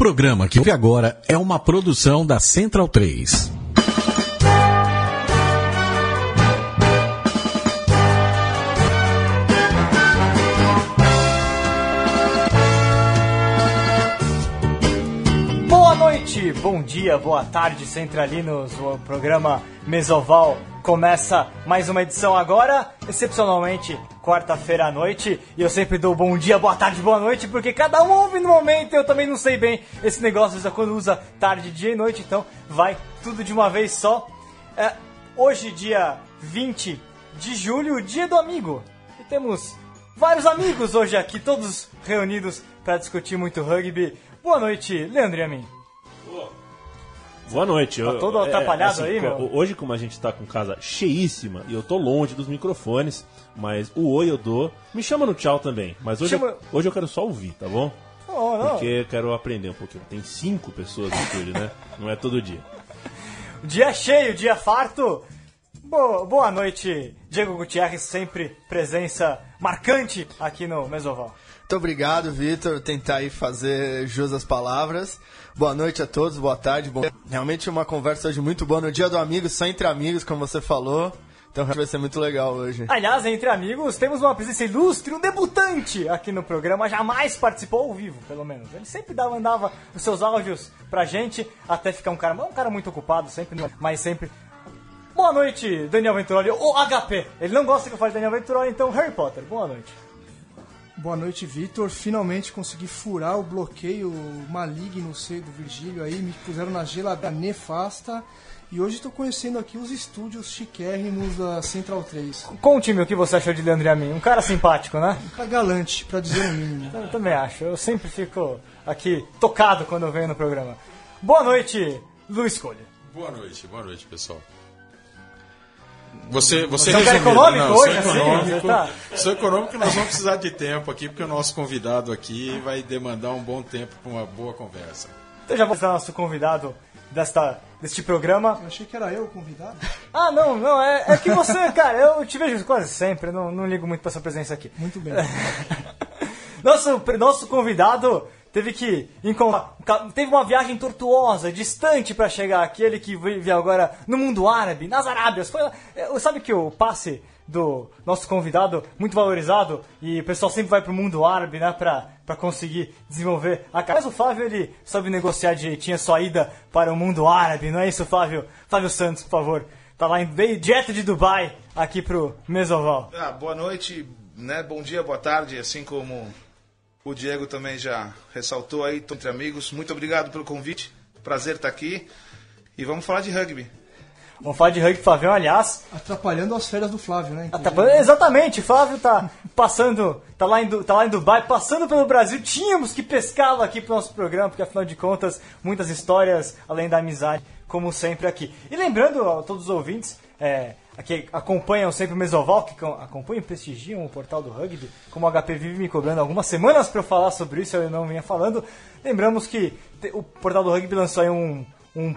programa que ouve agora é uma produção da Central 3. Boa noite, bom dia, boa tarde, centralinos. O programa Mesoval começa mais uma edição agora, excepcionalmente quarta-feira à noite. E eu sempre dou bom dia, boa tarde, boa noite, porque cada um ouve no momento. Eu também não sei bem esse negócio usa quando usa tarde, dia e noite, então vai tudo de uma vez só. É, hoje, dia 20 de julho, dia do amigo. E temos vários amigos hoje aqui, todos reunidos para discutir muito rugby. Boa noite, Leandro e a mim. Boa noite. Tá todo atrapalhado aí, co- meu? Hoje, como a gente tá com casa cheíssima e eu tô longe dos microfones, mas o oi eu dou. Me chama no tchau também, mas hoje, Chama- eu, hoje eu quero só ouvir, tá bom? Oh, não. Porque eu quero aprender um pouquinho. Tem cinco pessoas no estúdio, né? Não é todo dia. Dia cheio, dia farto. Boa, boa noite, Diego Gutierrez, sempre presença marcante aqui no Mesoval. Muito obrigado, Vitor. Tentar aí fazer jus às palavras. Boa noite a todos, boa tarde. Bom... Realmente uma conversa hoje muito boa. No dia do amigo, só entre amigos, como você falou. Então vai ser muito legal hoje. Aliás, entre amigos, temos uma presença ilustre, um debutante aqui no programa, jamais participou ao vivo, pelo menos. Ele sempre dava, mandava os seus áudios pra gente, até ficar um cara, um cara muito ocupado, sempre, mas sempre. Boa noite, Daniel Venturoli, ou HP. Ele não gosta que eu fale Daniel Venturoli, então Harry Potter, boa noite. Boa noite, Vitor. Finalmente consegui furar o bloqueio maligno C do Virgílio aí, me puseram na geladeira nefasta. E hoje estou conhecendo aqui os estúdios chiquérrimos da Central 3. Conte-me o que você achou de Leandro e a mim. Um cara simpático, né? Um cara galante, pra dizer o mínimo. Eu também acho. Eu sempre fico aqui tocado quando eu venho no programa. Boa noite, Luiz Colha. Boa noite, boa noite, pessoal. Você, você Você é cara resumiu- econômico não, hoje, sou assim? econômico, Você tá- sou econômico, nós vamos precisar de tempo aqui, porque o nosso convidado aqui vai demandar um bom tempo para uma boa conversa. Então já vou apresentar nosso convidado desta, deste programa. Eu achei que era eu o convidado. Ah, não, não, é, é que você, cara, eu te vejo quase sempre, não, não ligo muito pra sua presença aqui. Muito bem. Nosso, nosso convidado teve que encontrar, teve uma viagem tortuosa, distante pra chegar aqui, ele que vive agora no mundo árabe, nas Arábias. Foi, é, sabe que o passe do nosso convidado, muito valorizado, e o pessoal sempre vai pro mundo árabe, né, pra, pra conseguir desenvolver a carreira. Mas o Flávio, ele soube negociar direitinho a sua ida para o mundo árabe, não é isso, Flávio? Flávio Santos, por favor. Tá lá, em, direto de Dubai, aqui pro Mesoval. Ah, boa noite, né? Bom dia, boa tarde, assim como o Diego também já ressaltou aí, entre amigos. Muito obrigado pelo convite. Prazer estar aqui. E vamos falar de rugby. Vamos falar de rugby, Flavião, aliás. Atrapalhando as férias do Flávio, né? Inclusive. exatamente, Flávio tá passando, tá lá, em, tá lá em Dubai, passando pelo Brasil. Tínhamos que pescá-lo aqui pro nosso programa, porque afinal de contas, muitas histórias além da amizade, como sempre aqui. E lembrando a todos os ouvintes, é, que acompanham sempre o Mesoval, que com- acompanham e prestigiam o portal do rugby, como o HP vive me cobrando algumas semanas para eu falar sobre isso, eu não vinha falando. Lembramos que o portal do rugby lançou aí um, um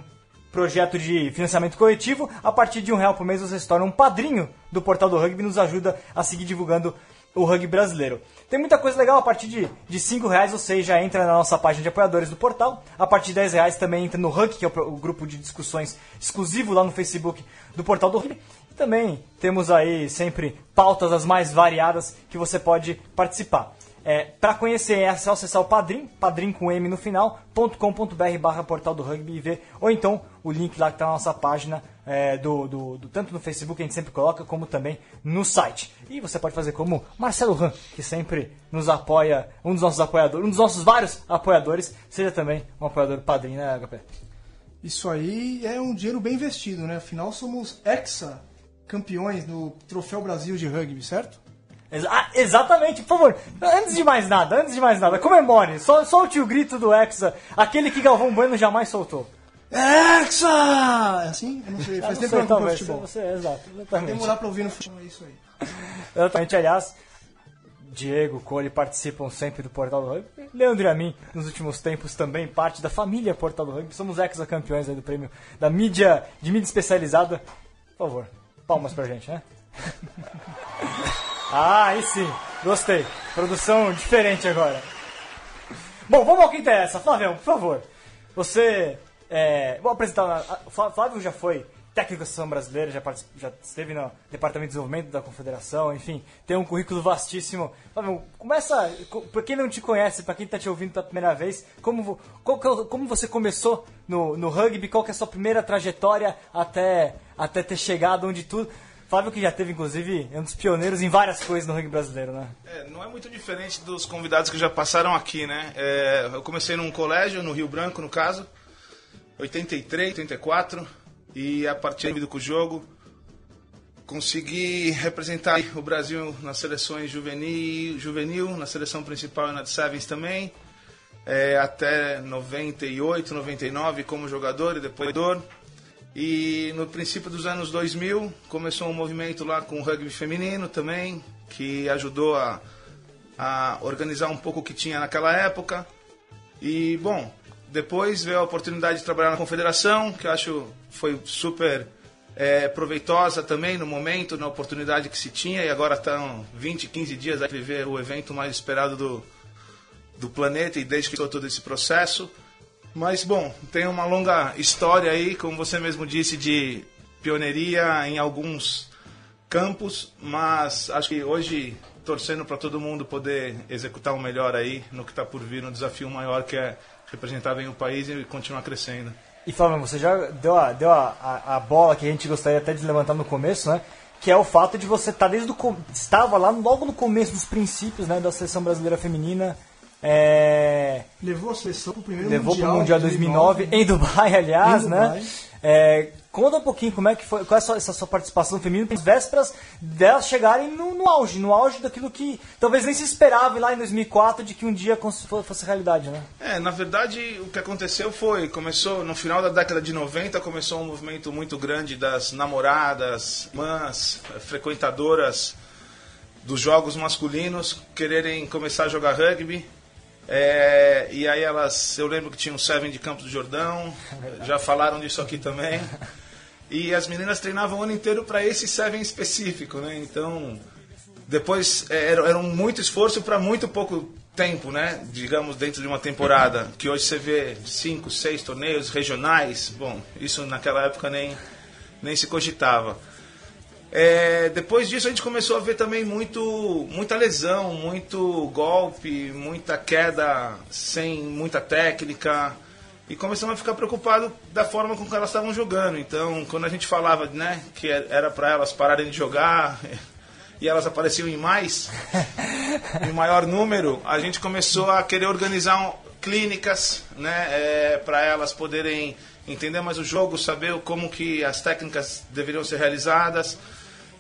projeto de financiamento coletivo. A partir de um real por mês você se torna um padrinho do Portal do Rugby e nos ajuda a seguir divulgando o rugby brasileiro. Tem muita coisa legal, a partir de, de 5 reais você já entra na nossa página de apoiadores do portal. A partir de 10 reais também entra no Hug, que é o, o grupo de discussões exclusivo lá no Facebook do Portal do Rugby. Também temos aí sempre pautas as mais variadas que você pode participar. É, para conhecer é só acessar o Padrim, padrim com M no final, .com.br barra portal do rugby e ver, ou então o link lá que está na nossa página, é, do, do- do- tanto no Facebook a gente sempre coloca, como também no site. E você pode fazer como Marcelo Ram, que sempre nos apoia, um dos nossos apoiadores, um dos nossos vários apoiadores, seja também um apoiador padrinho, né, HP? Isso aí é um dinheiro bem investido, né? Afinal, somos exa campeões no Troféu Brasil de Rugby, certo? Ah, exatamente, por favor, antes de mais nada, antes de mais nada, comemore, sol- solte o grito do Hexa, aquele que Galvão Bueno jamais soltou. Exa! É assim? Eu não sei, Ah, faz sei, tempo que eu não talvez, futebol. Você, exato, Vai exatamente. demorar pra ouvir no futebol, é isso aí. Exatamente, aliás, Diego, Cole participam sempre do Portal do Rugby. Leandro e a mim, nos últimos tempos, também parte da família Portal do Rugby. Somos ex-campeões aí do prêmio da mídia, de mídia especializada. Por favor, palmas pra gente, né? ah, aí sim, gostei. Produção diferente agora. Bom, vamos ao que interessa. Flávio, por favor. Você. É, vou apresentar. Flávio já foi técnico da seleção brasileira, já, já esteve no Departamento de Desenvolvimento da Confederação, enfim, tem um currículo vastíssimo. Flávio, começa. co- Pra quem não te conhece, pra quem tá te ouvindo pela primeira vez, como, é como você começou no, no rugby? Qual que é a sua primeira trajetória até, até ter chegado onde tudo. Flávio que já teve, inclusive, é um dos pioneiros em várias coisas no rugby brasileiro, né? É, não é muito diferente dos convidados que já passaram aqui, né? É, eu comecei num colégio, no Rio Branco, no caso, 83, 84, e a partir do com o jogo, consegui representar o Brasil nas seleções juvenil, juvenil na seleção principal e na de Sevens também, é, até 98, 99 como jogador e depois. E no princípio dos anos 2000 começou um movimento lá com o rugby feminino também, que ajudou a, a organizar um pouco o que tinha naquela época. E bom, depois veio a oportunidade de trabalhar na confederação, que eu acho foi super é, proveitosa também no momento, na oportunidade que se tinha. E agora estão 20, 15 dias a viver o evento mais esperado do, do planeta e desde que começou todo esse processo. Mas, bom, tem uma longa história aí, como você mesmo disse, de pioneiria em alguns campos, mas acho que hoje, torcendo para todo mundo poder executar o melhor aí no que está por vir, um desafio maior que é representar bem o país e continuar crescendo. E Flávio, você já deu, a, deu a, a, a bola que a gente gostaria até de levantar no começo, né? Que é o fato de você estar desde o estava lá logo no começo dos princípios, né, da seleção brasileira feminina. É, Levou a seleção pro primeiro levou mundial. para o Mundial 2009, em Dubai, aliás, Em né? Dubai. É, conta um pouquinho como é que foi, qual é a sua, essa sua participação feminina, às vésperas delas chegarem no, no auge, no auge daquilo que talvez nem se esperava lá em 2004 de que um dia fosse realidade, né? É, na verdade, o que aconteceu foi, começou no final da década de 90, começou um movimento muito grande das namoradas, mãs, eh, frequentadoras dos jogos masculinos quererem começar a jogar rugby. É, e aí elas, eu lembro que tinha um Seven de Campos do Jordão, já falaram disso aqui também. E as meninas treinavam o ano inteiro para esse Seven específico, né? Então, depois é, era, era muito esforço para muito pouco tempo, né? Digamos, dentro de uma temporada. Que hoje você vê cinco, seis torneios regionais. Bom, isso naquela época nem, nem se cogitava. É, depois disso a gente começou a ver também muito, muita lesão, muito golpe, muita queda sem muita técnica. E começamos a ficar preocupado da forma com que elas estavam jogando. Então, quando a gente falava né, que era para elas pararem de jogar e elas apareciam em mais, em maior número, a gente começou a querer organizar um- clínicas né, para elas poderem entender mais o jogo, saber como que as técnicas deveriam ser realizadas.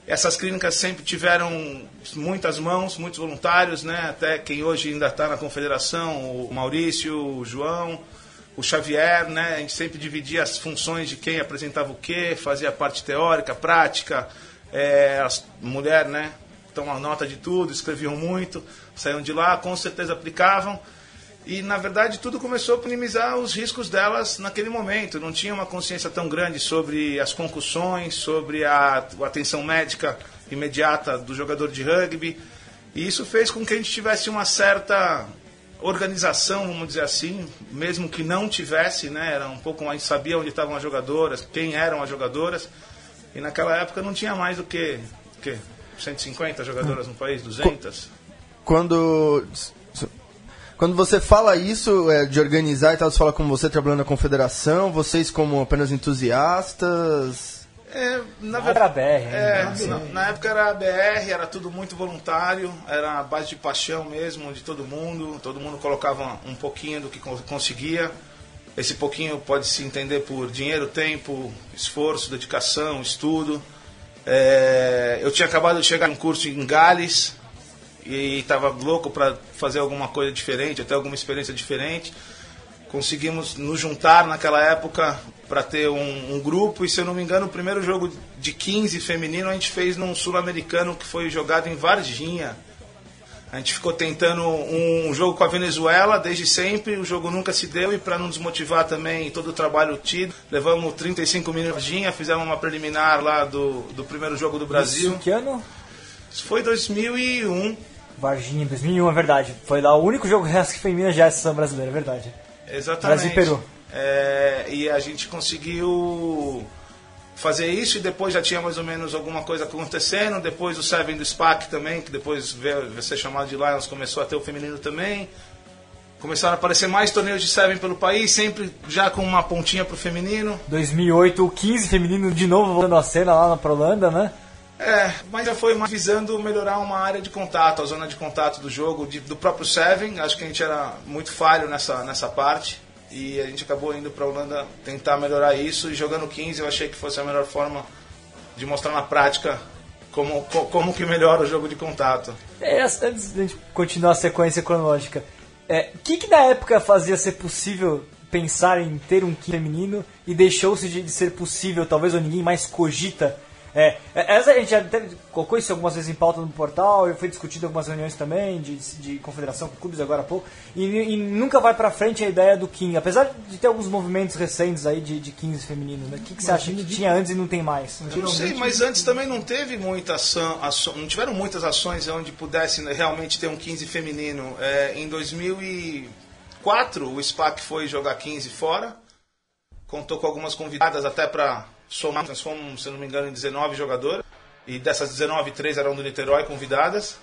Essas clínicas sempre tiveram muitas mãos, muitos voluntários, né? Até quem hoje ainda está na confederação, o Maurício, o João, o Xavier, né? A gente sempre dividia as funções de quem apresentava o quê, fazia a parte teórica, prática, é, as mulher, né? Tomam nota de tudo, escreviam muito, saíam de lá, com certeza aplicavam. E, na verdade, tudo começou a minimizar os riscos delas naquele momento. Não tinha uma consciência tão grande sobre as concussões, sobre a, a atenção médica imediata do jogador de rugby. E isso fez com que a gente tivesse uma certa organização, vamos dizer assim, mesmo que não tivesse, né? Era um pouco mais, sabia onde estavam as jogadoras, quem eram as jogadoras. E naquela época não tinha mais do que, que 150 jogadoras no país, 200. Quando. Quando você fala isso é, de organizar e tal, você fala como você trabalhando na confederação, vocês como apenas entusiastas. É, na Era verdade. BR, É, né? na, na época era a BR, era tudo muito voluntário, era a base de paixão mesmo de todo mundo, todo mundo colocava um pouquinho do que con- conseguia. Esse pouquinho pode se entender por dinheiro, tempo, esforço, dedicação, estudo. É, eu tinha acabado de chegar em um curso em Gales e estava louco para fazer alguma coisa diferente, até alguma experiência diferente. Conseguimos nos juntar naquela época para ter um, um grupo. E se eu não me engano o primeiro jogo de 15 feminino a gente fez num sul-americano que foi jogado em Varginha. A gente ficou tentando um jogo com a Venezuela desde sempre. O jogo nunca se deu. E para não desmotivar também todo o trabalho tido levamos 35 minutos em Varginha. Fizemos uma preliminar lá do, do primeiro jogo do Brasil. Isso, que ano? isso foi 2001 Varginha, 2001, é verdade. Foi lá o único jogo Husky feminino já é seleção brasileira, é verdade. Exatamente. Brasil e Peru. É, e a gente conseguiu fazer isso e depois já tinha mais ou menos alguma coisa acontecendo. Depois o Seven do SPAC também, que depois veio, veio ser chamado de Lions, começou a ter o feminino também. Começaram a aparecer mais torneios de Seven pelo país, sempre já com uma pontinha pro feminino. 2008, o 15 feminino de novo voltando à cena lá na Prolanda, né? É, mas já foi mais visando melhorar uma área de contato, a zona de contato do jogo, de- do próprio Seven. Acho que a gente era muito falho nessa, nessa parte. E a gente acabou indo para a Holanda tentar melhorar isso. E jogando 15 eu achei que fosse a melhor forma de mostrar na prática como, co- como que melhora o jogo de contato. É, antes da gente continuar a sequência cronológica, é, o que, que na época fazia ser possível pensar em ter um 15 feminino e deixou-se de, de ser possível, talvez ou ninguém mais cogita? É, é, essa a gente até colocou isso algumas vezes em pauta no portal, e foi discutido em algumas reuniões também de, de confederação com clubes agora há pouco, e, e nunca vai pra frente a ideia do 15, apesar de ter alguns movimentos recentes aí de, de 15 feminino, né? O que, que você acha que tinha antes e não tem mais? Eu não sei, mas antes também não teve muita ação, ação- não tiveram muitas ações onde pudesse realmente ter um 15 feminino. É, em 2004, o SPAC foi jogar 15 fora, contou com algumas convidadas até para somar, se não me engano, em 19 jogadoras, e dessas 19, três eram do Niterói convidadas.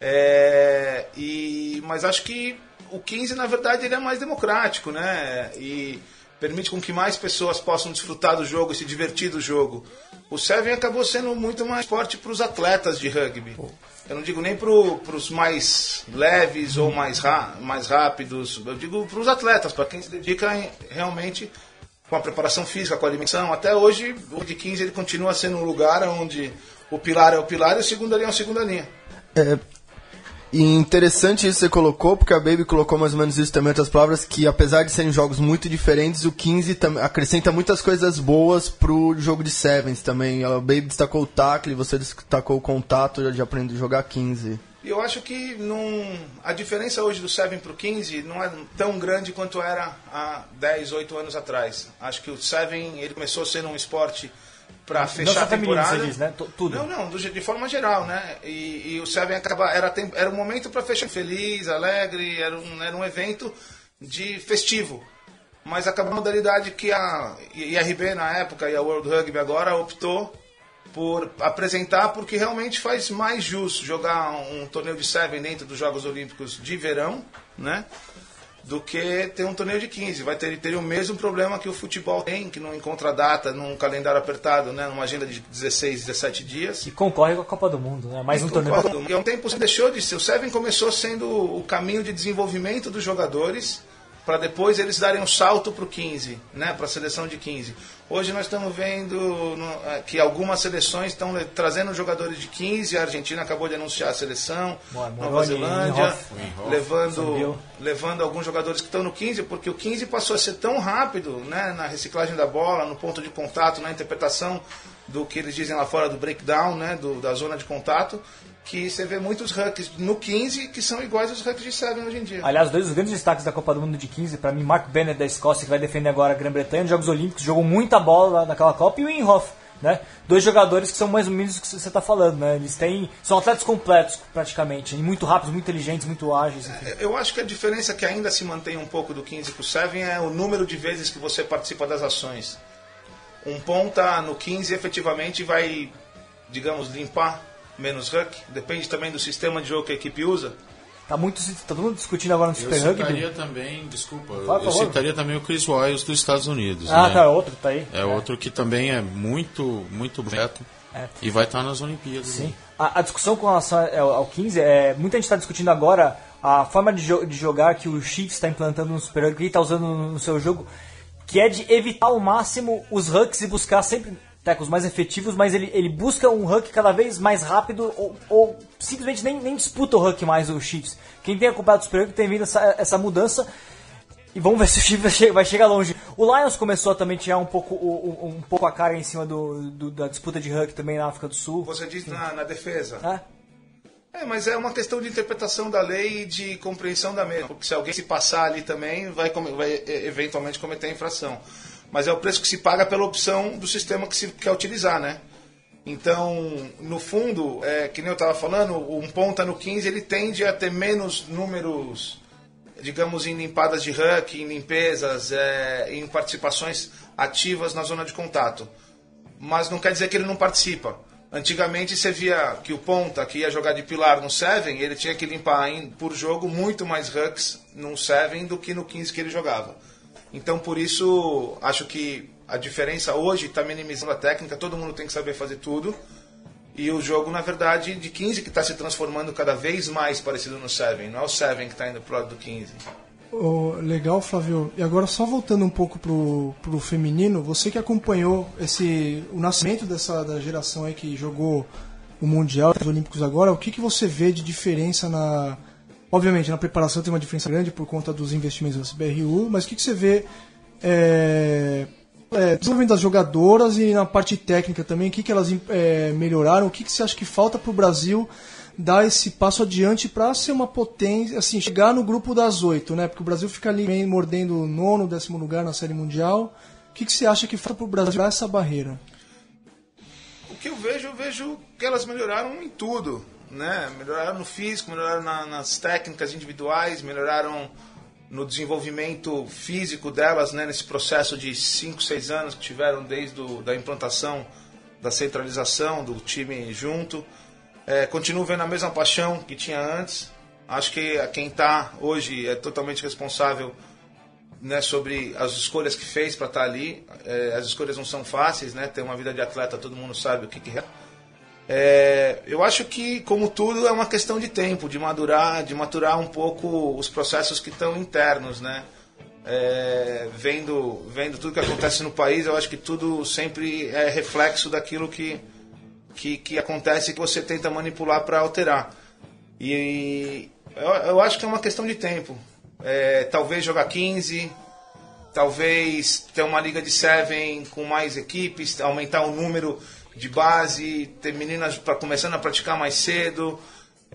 É, e, mas acho que o 15, na verdade, ele é mais democrático, né? E permite com que mais pessoas possam desfrutar do jogo e se divertir do jogo. O Seven acabou sendo muito mais forte para os atletas de rugby. Eu não digo nem para os mais leves ou mais, ra- mais rápidos, eu digo para os atletas, para quem se dedica em- realmente com a preparação física, com a alimentação. Até hoje, o de 15 ele continua sendo um lugar onde o pilar é o pilar e o segunda linha é a segunda linha. É, e interessante isso que você colocou, porque a Baby colocou mais ou menos isso também, outras palavras, que apesar de serem jogos muito diferentes, o 15 tam- acrescenta muitas coisas boas pro jogo de Sevens também. A Baby destacou o tackle, você destacou o contato de aprender a jogar 15. E eu acho que não, a diferença hoje do 7 para o 15 não é tão grande quanto era há 10, 8 anos atrás. Acho que o 7 ele começou sendo um esporte para Não fechar só a feminino, temporada. você diz, né? Tu- Tudo. Não, não, de forma geral, né? E, e o Seven acaba, era, era um momento para fechar feliz, alegre, era um, era um evento de festivo. Mas acabou a modalidade que a IRB na época e a World Rugby agora optou por apresentar porque realmente faz mais justo jogar um torneio de Seven dentro dos Jogos Olímpicos de verão, né? do que ter um torneio de 15. Vai ter, ter o mesmo problema que o futebol tem, que não encontra data num calendário apertado, né, numa agenda de 16, 17 dias. E concorre com a Copa do Mundo, né? Mais um torneio. E há um tempo você deixou de ser. O Seven começou sendo o caminho de desenvolvimento dos jogadores para depois eles darem um salto para o 15, né, para a seleção de 15. Hoje nós estamos vendo no- eh, que algumas seleções estão trazendo jogadores de 15. A Argentina acabou de anunciar a seleção, Boa, Nova Moroni, Zelândia, Inhofe, levando, Sambil. levando alguns jogadores que estão no 15, porque o 15 passou a ser tão rápido né, na reciclagem da bola, no ponto de contato, na interpretação do que eles dizem lá fora do breakdown, né, do, da zona de contato, que você vê muitos hacks no 15 que são iguais aos hacks de 7 hoje em dia. Aliás, dois dos grandes destaques da Copa do Mundo de 15, pra mim, Mark Bennett da Escócia, que vai defender agora a Grã-Bretanha nos Jogos Olímpicos, jogou muita bola naquela Copa, e o Inhoff, né? Dois jogadores que são mais ou menos o que você está falando, né? Eles têm. são atletas completos, praticamente, e muito rápidos, muito inteligentes, muito ágeis, enfim. Eu acho que a diferença que ainda se mantém um pouco do 15 para o 7 é o número de vezes que você participa das ações. Um ponta no 15 efetivamente vai, digamos, limpar menos ruck. Depende também do sistema de jogo que a equipe usa. Tá muito. tá todo mundo discutindo agora no Eu Super Rugby. citaria também, desculpa, eu, Fala, eu favor. citaria também o Chris Wiles dos Estados Unidos. Ah, né? tá, outro, tá aí. É outro que também é muito, muito reto É. e vai estar nas Olimpíadas. Sim. né? A, a discussão com relação ao ao 15, é, muita gente está discutindo agora a forma de, jo- de jogar que o Chiefs está implantando no Super Rugby e está usando no, no seu jogo, que é de evitar ao máximo os hucks e buscar sempre tecos mais efetivos, mas ele, ele busca um huck cada vez mais rápido ou, ou simplesmente nem, nem disputa o huck mais o Chiefs. Quem tem acompanhado o Super tem visto essa, essa mudança. E vamos ver se o Chiefs vai che- vai chegar longe. O Lions começou a também tirar um pouco, o- um pouco a cara em cima do, do- da disputa de huck também na África do Sul. Você diz na, na defesa. É? É, mas é uma questão de interpretação da lei e de compreensão da mesma. Porque se alguém se passar ali também, vai, vai eh, eventualmente cometer infração. Mas é o preço que se paga pela opção do sistema que se quer utilizar, né? Então, no fundo, é, que nem eu estava falando, um ponta no 15 ele tende a ter menos números, digamos, em limpadas de huck, em limpezas, é, em participações ativas na zona de contato. Mas não quer dizer que ele não participa. Antigamente você via que o ponta que ia jogar de pilar no 7, ele tinha que limpar por jogo muito mais hucks no 7 do que no 15 que ele jogava. Então por isso acho que a diferença hoje está minimizando a técnica, todo mundo tem que saber fazer tudo. E o jogo, na verdade, de 15 que está se transformando cada vez mais parecido no 7. Não é o 7 que está indo pro lado do 15. Oh, legal, Flávio. E agora só voltando um pouco pro, pro feminino, você que acompanhou esse o nascimento dessa da geração aí que jogou o mundial, os olímpicos agora, o que, que você vê de diferença na obviamente na preparação tem uma diferença grande por conta dos investimentos da CBRU, mas o que, que você vê é, é, desenvolvimento das jogadoras e na parte técnica também, o que, que elas é, melhoraram, o que, que você acha que falta para o Brasil dar esse passo adiante para ser uma potência, assim, chegar no grupo das oito, né? Porque o Brasil fica ali mordendo o nono, décimo lugar na Série Mundial. O que, que você acha que falta para o Brasil essa barreira? O que eu vejo, eu vejo que elas melhoraram em tudo, né? Melhoraram no físico, melhoraram na, nas técnicas individuais, melhoraram no desenvolvimento físico delas, né? Nesse processo de 5, 6 anos que tiveram desde do, da implantação, da centralização do time junto. É, continuo vendo a mesma paixão que tinha antes. Acho que quem está hoje é totalmente responsável né, sobre as escolhas que fez para estar tá ali. É, as escolhas não são fáceis, né? Ter uma vida de atleta, todo mundo sabe o que, que é. é. Eu acho que, como tudo, é uma questão de tempo, de madurar, de maturar um pouco os processos que estão internos, né? É, vendo, vendo tudo que acontece no país, eu acho que tudo sempre é reflexo daquilo que, que, que acontece que você tenta manipular para alterar. E eu, eu, acho que é uma questão de tempo. É, talvez jogar 15, talvez ter uma liga de 7 com mais equipes, aumentar o número de base, ter meninas pra, começando a praticar mais cedo.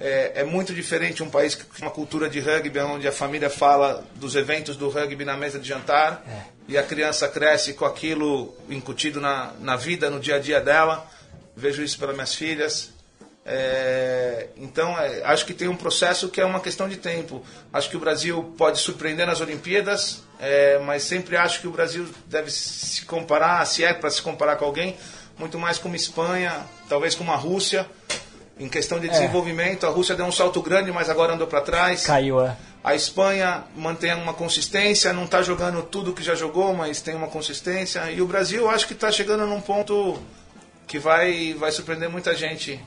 É, é, muito diferente um país com uma cultura de rugby, onde a família fala dos eventos do rugby na mesa de jantar é. e a criança cresce com aquilo incutido na, na vida, no dia a dia dela vejo isso pelas minhas filhas. É, então, é, acho que tem um processo que é uma questão de tempo. Acho que o Brasil pode surpreender nas Olimpíadas, é, mas sempre acho que o Brasil deve se comparar, se é para se comparar com alguém, muito mais com uma Espanha, talvez com uma Rússia. Em questão de é. desenvolvimento, a Rússia deu um salto grande, mas agora andou para trás. Caiu, é. A Espanha mantém uma consistência, não está jogando tudo que já jogou, mas tem uma consistência. E o Brasil, acho que está chegando num ponto que vai, vai surpreender muita gente.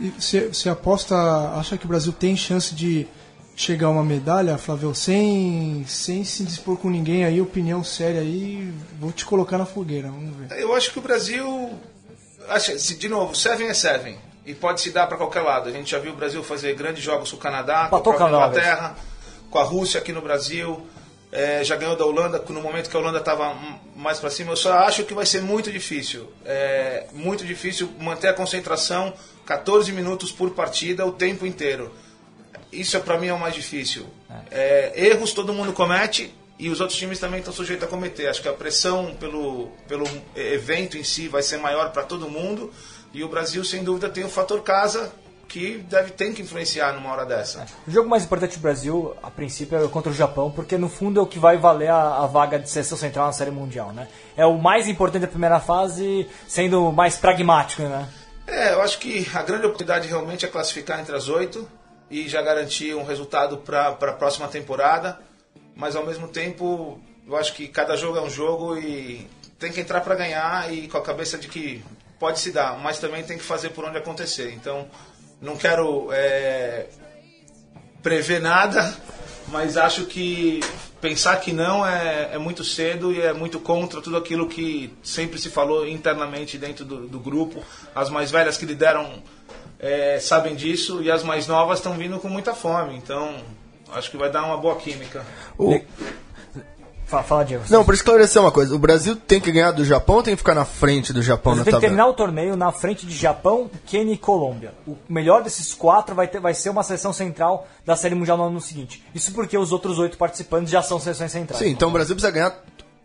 E você, você aposta, acha que o Brasil tem chance de chegar a uma medalha, Flávio, sem, sem se dispor com ninguém aí, opinião séria aí, vou te colocar na fogueira, vamos ver. Eu acho que o Brasil, acho, de novo, Seven é Seven, e pode se dar para qualquer lado. A gente já viu o Brasil fazer grandes jogos com o Canadá, com a Inglaterra, com a Rússia aqui no Brasil, é, já ganhou da Holanda no momento que a Holanda estava mais para cima. Eu só acho que vai ser muito difícil. É, muito difícil manter a concentração 14 minutos por partida o tempo inteiro. Isso para mim é o mais difícil. É, erros todo mundo comete e os outros times também estão sujeitos a cometer. Acho que a pressão pelo, pelo evento em si vai ser maior para todo mundo. E o Brasil, sem dúvida, tem o fator casa, que deve ter que influenciar numa hora dessa. O jogo mais importante do Brasil, a princípio, é contra o Japão, porque no fundo é o que vai valer a, a vaga de seleção central na Série Mundial, né? É o mais importante da primeira fase, sendo mais pragmático, né? É, eu acho que a grande oportunidade realmente é classificar entre as oito e já garantir um resultado para a próxima temporada, mas ao mesmo tempo eu acho que cada jogo é um jogo e tem que entrar para ganhar e com a cabeça de que pode se dar, mas também tem que fazer por onde acontecer. Então não quero é, prever nada, mas acho que pensar que não é, é, muito cedo e é muito contra tudo aquilo que sempre se falou internamente dentro do, do grupo. As mais velhas que lideram é, sabem disso e as mais novas estão vindo com muita fome. Então, acho que vai dar uma boa química. O, Fala, fala Diego. Não, para esclarecer uma coisa, o Brasil tem que ganhar do Japão ou tem que ficar na frente do Japão na tem que terminar o torneio na frente de Japão, Quênia e Colômbia. O melhor desses quatro vai, ter, vai ser uma seleção central da Série Mundial no ano seguinte. Isso porque os outros oito participantes já são seleções centrais. Sim, então o Brasil precisa ganhar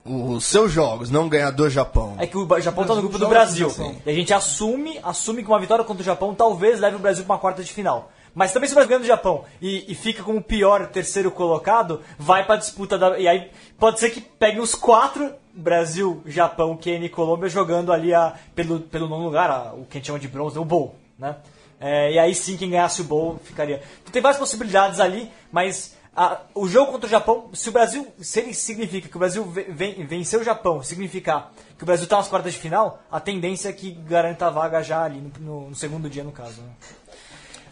os seus jogos, não ganhar do Japão. É que o Japão tá no grupo do Brasil. E a gente assume, assume que uma vitória contra o Japão talvez leve o Brasil para uma quarta de final. Mas também se o Brasil ganha do Japão e, e fica como o pior terceiro colocado, vai pra disputa da. E aí pode ser que pegue os quatro, Brasil, Japão, Quênia e Colômbia, jogando ali a, pelo, pelo nono lugar, a- o que a gente chama de bronze, o bowl, né? É, e aí sim, quem ganhasse o bowl ficaria. Então tem várias possibilidades ali, mas a- o jogo contra o Japão, se o Brasil, se ele significa que o Brasil ve- ven- venceu o Japão, significar que o Brasil está nas quartas de final, a tendência é que garanta a vaga já ali no, no- no segundo dia, no caso. né?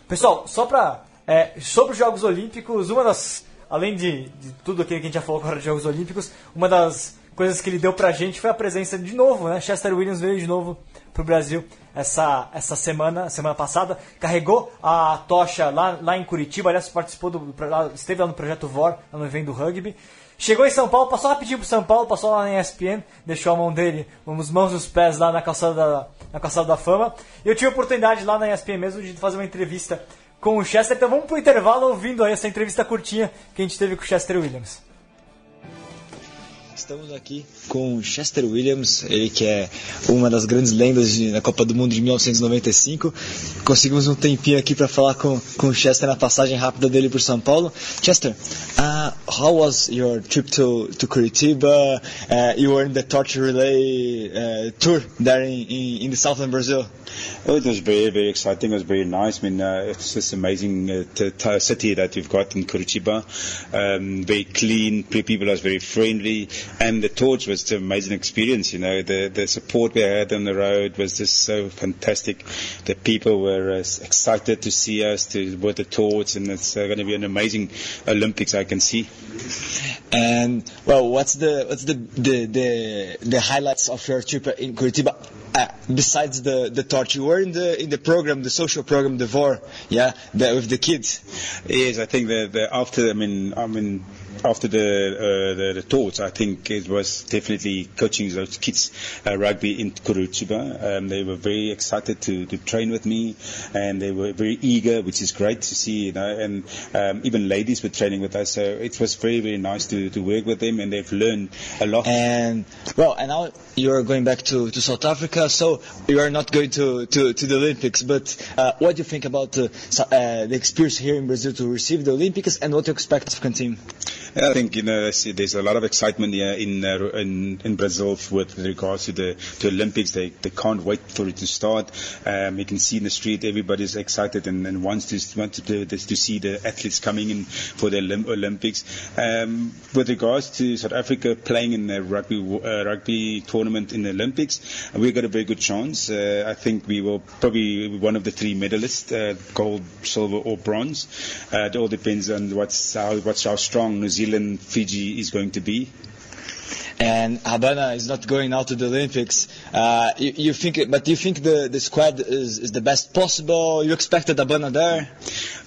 Pessoal, só pra. é, sobre os Jogos Olímpicos, uma das. Além de, de tudo aquilo que a gente já falou agora de Jogos Olímpicos, uma das coisas que ele deu pra gente foi a presença de novo, né? Chester Williams veio de novo pro Brasil essa, essa semana, semana passada, carregou a tocha lá, lá em Curitiba, aliás, participou do. lá- esteve lá no projeto VOR, lá no evento do rugby. Chegou em São Paulo, passou rapidinho pro São Paulo, passou lá na ESPN, deixou a mão dele, as mãos e os pés lá na calçada da, na calçada da fama. Eu tive a oportunidade lá na ESPN mesmo de fazer uma entrevista com o Chester. Então vamos pro intervalo ouvindo aí essa entrevista curtinha que a gente teve com o Chester Williams. Estamos aqui com Chester Williams, ele que é uma das grandes lendas de, na Copa do Mundo de 1995. Conseguimos um tempinho aqui para falar com, com o Chester na passagem rápida dele por São Paulo. Chester, uh, how was your trip to, to Curitiba? Uh, you were in the torch relay uh, tour there in, in, in the southern Brazil. It was very, very exciting. It was very nice. I mean, uh, it's just amazing uh, city that you've got in Curitiba. Um, very clean. pe- People are very friendly, and the torch was an amazing experience. You know, the the support we had on the road was just so fantastic. The people were uh, excited to see us to with the torch, and it's uh, going to be an amazing Olympics. I can see. And well, what's the what's the the the, the highlights of your trip in Curitiba? Uh, besides the the torch, you were in the in the program, the social program, the VOR, yeah, the, with the kids. Yes, I think the, the after I mean I mean after the uh, the, the talks, I think it was definitely coaching those kids uh, rugby in Curitiba. Um, they were very excited to, to train with me, and they were very eager, which is great to see. You know, and um, even ladies were training with us, so it was very very nice to, to work with them, and they've learned a lot. And well, and now you're going back to, to South Africa, so you are not going to, to, to the Olympics. But uh, what do you think about uh, so- uh, the experience here in Brazil to receive the Olympics, and what do you expect of the team? I think you know there's a lot of excitement here in uh, in, in Brazil with regards to the to Olympics. They they can't wait for it to start. Um, you can see in the street everybody's excited and, and wants to want to to see the athletes coming in for the Olymp- Olympics. Um, with regards to South Africa playing in the rugby uh, rugby tournament in the Olympics, we've got a very good chance. Uh, I think we will probably be one of the three medalists: uh, gold, silver, or bronze. Uh, it all depends on what's how what's how strong New Zealand, Fiji is going to be. And Habana is not going out to the Olympics. Uh, you, you think, but you think the, the squad is, is the best possible? You expected Habana there?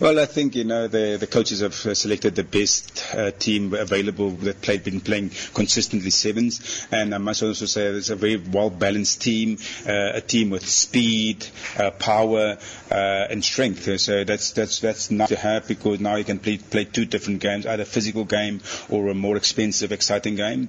Well, I think you know the the coaches have uh, selected the best uh, team available that played been playing consistently sevens, and I must also say it's a very well balanced team, uh, a team with speed, uh, power, uh, and strength. So that's that's that's nice to have because now you can play play two different games, either a physical game or a more expensive, exciting game.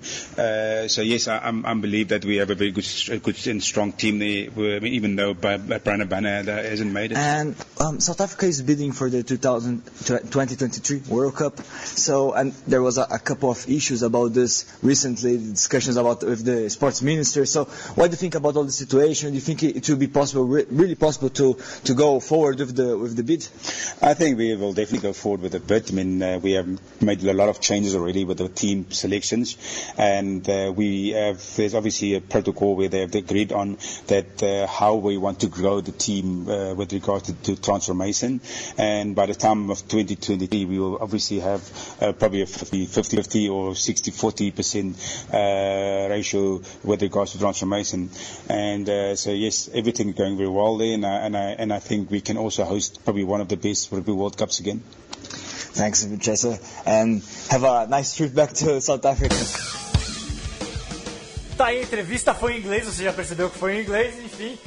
Uh, so yes, I, I'm, I believe that we have a very good, good and strong team there, I mean, even though Ba- Ba- Brana Bana hasn't made it. And um, South Africa is bidding for the 2000, 2023 World Cup. So, and there was a, a couple of issues about this recently, discussions about with the sports minister. So, what do you think about all the situation? Do you think it, it will be possible, re- really possible to, to go forward with the with the bid? I think we will definitely go forward with the bid. I mean, uh, we have made a lot of changes already with the team selections, and uh, we have. There's obviously a protocol where they have agreed on that uh, how we want to grow the team uh, with regard to, to transformation. And by the time of 2023, we will obviously have uh, probably a 50-50 or 60-40 percent uh, ratio with regards to transformation. And uh, so yes, everything going very well there, and I, and I and I think we can also host probably one of the best rugby World Cups again. Thanks, Chesa, and have a nice trip back to South Africa. Tá aí, a entrevista foi em inglês, você já percebeu que foi em inglês, enfim.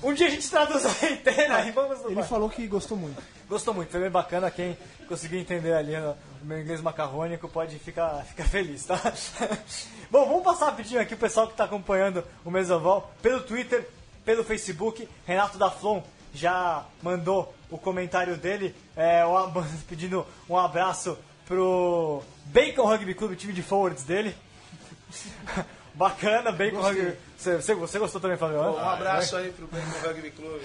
Um dia a gente traduz a inteira e vamos no Ele bar. falou que gostou muito. Gostou muito, foi bem bacana quem conseguiu entender ali no, meu inglês macarrônico pode ficar, ficar feliz, tá? Bom, vamos passar rapidinho aqui o pessoal que está acompanhando o Mesoval pelo Twitter, pelo Facebook. Renato Daflon já mandou o comentário dele, é, pedindo um abraço pro Bacon Rugby Club, time de forwards dele. Bacana, Bacon Rugby. Você, você, você gostou também, Fabio? Um abraço aí pro Bacon Rugby Club.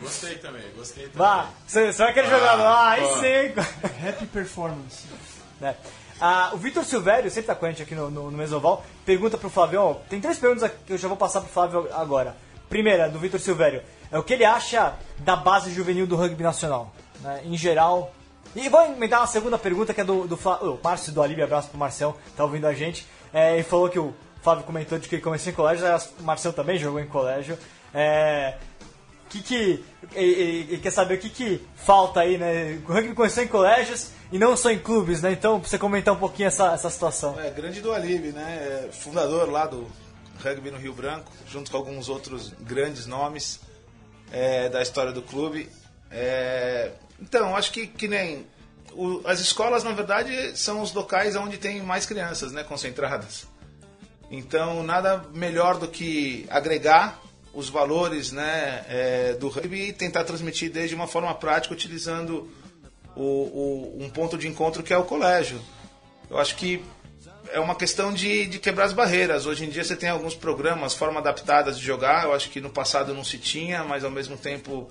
Gostei também, gostei também. Vá, você, você vai querer jogar lá, aí sim. Happy performance. né? Ah, o Vitor Silvério, sempre tá com a gente aqui no, no, no Mesoval, pergunta pro Flávio, ó, tem três perguntas aqui que eu já vou passar pro Flávio agora. Primeira, do Vitor Silvério, é o que ele acha da base juvenil do rugby nacional, né, em geral. E vou emendar uma segunda pergunta que é do, do Flá- o Márcio do Alívio, abraço pro Marcel, tá ouvindo a gente. É, ele falou que o Flávio comentou de que começou em colégio, o Marcel também jogou em colégio. É, que que ele- ele quer saber o que que falta aí, né? O rugby começou em colégios e não só em clubes, né? Então, pra você comentar um pouquinho essa, essa situação. É, grande do Alibe, né? É, fundador lá do rugby no Rio Branco, junto com alguns outros grandes nomes é, da história do clube. É, então, acho que, que nem. o- as escolas, na verdade, são os locais onde tem mais crianças né, concentradas. Então, nada melhor do que agregar os valores né, é, do rugby e tentar transmitir desde uma forma prática, utilizando o, o- um ponto de encontro que é o colégio. Eu acho que é uma questão de, de quebrar as barreiras. Hoje em dia você tem alguns programas, formas adaptadas de jogar. Eu acho que no passado não se tinha, mas ao mesmo tempo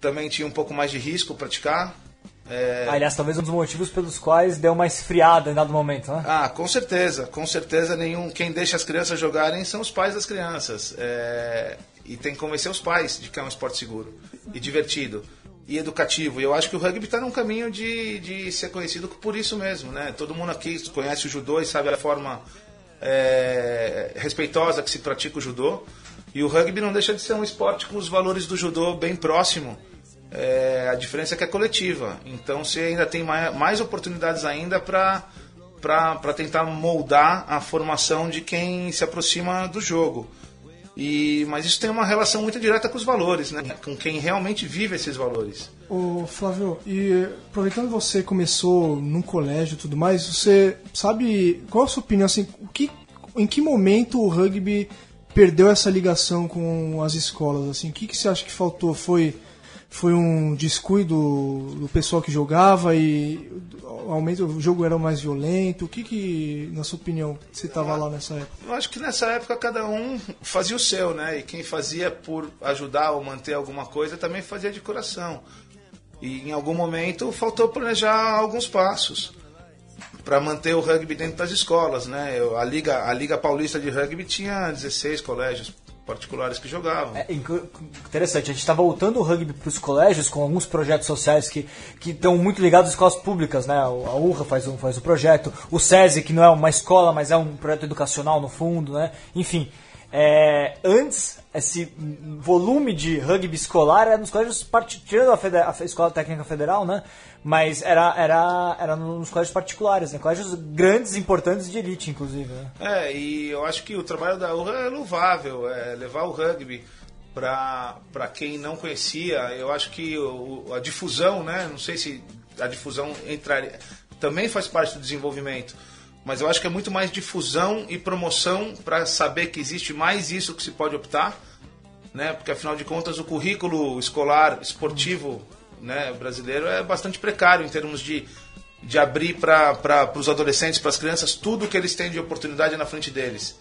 também tinha um pouco mais de risco praticar. É, Aliás, talvez um dos motivos pelos quais deu uma esfriada em dado momento, né? ah, com certeza, com certeza nenhum. Quem deixa as crianças jogarem são os pais das crianças. É, e tem que convencer os pais de que é um esporte seguro e divertido e educativo. E eu acho que o rugby está num caminho de, de ser conhecido por isso mesmo, né? Todo mundo aqui conhece o judô e sabe a forma é, respeitosa que se pratica o judô. E o rugby não deixa de ser um esporte com os valores do judô bem próximo. É, a diferença é que é coletiva. Então você ainda tem mais, mais oportunidades ainda para para tentar moldar a formação de quem se aproxima do jogo. E, mas isso tem uma relação muito direta com os valores, né? com quem realmente vive esses valores. Ô Flávio, e aproveitando que você começou num colégio e tudo mais, você sabe qual a sua opinião assim, o que, em que momento o rugby perdeu essa ligação com as escolas assim? O que, que você acha que faltou? Foi foi um descuido do pessoal que jogava e aumento o jogo era mais violento? O que que na sua opinião você estava lá nessa época? Eu acho que nessa época cada um fazia o seu, né? E quem fazia por ajudar ou manter alguma coisa também fazia de coração. E em algum momento faltou planejar alguns passos para manter o rugby dentro das escolas, né? Eu- A Liga, a Liga Paulista de Rugby tinha 16 colégios particulares que jogavam. É interessante, a gente está voltando o rugby para os colégios com alguns projetos sociais que que estão muito ligados às escolas públicas, né? A URRA faz um, faz um projeto, o SESI, que não é uma escola, mas é um projeto educacional no fundo, né? Enfim, é, antes, esse volume de rugby escolar era nos colégios, tirando a, a Escola Técnica Federal, né? Mas era, era, era nos colégios particulares, né? Colégios grandes, importantes de elite, inclusive, né? É, e eu acho que o trabalho da URA é louvável, é levar o rugby para quem não conhecia. Eu acho que o- a difusão, né? Não sei se a difusão entraria, também faz parte do desenvolvimento, mas eu acho que é muito mais difusão e promoção para saber que existe mais isso que se pode optar, né? Porque afinal de contas o currículo escolar esportivo né, brasileiro é bastante precário em termos de, de abrir para os adolescentes, para as crianças, tudo que eles têm de oportunidade na frente deles.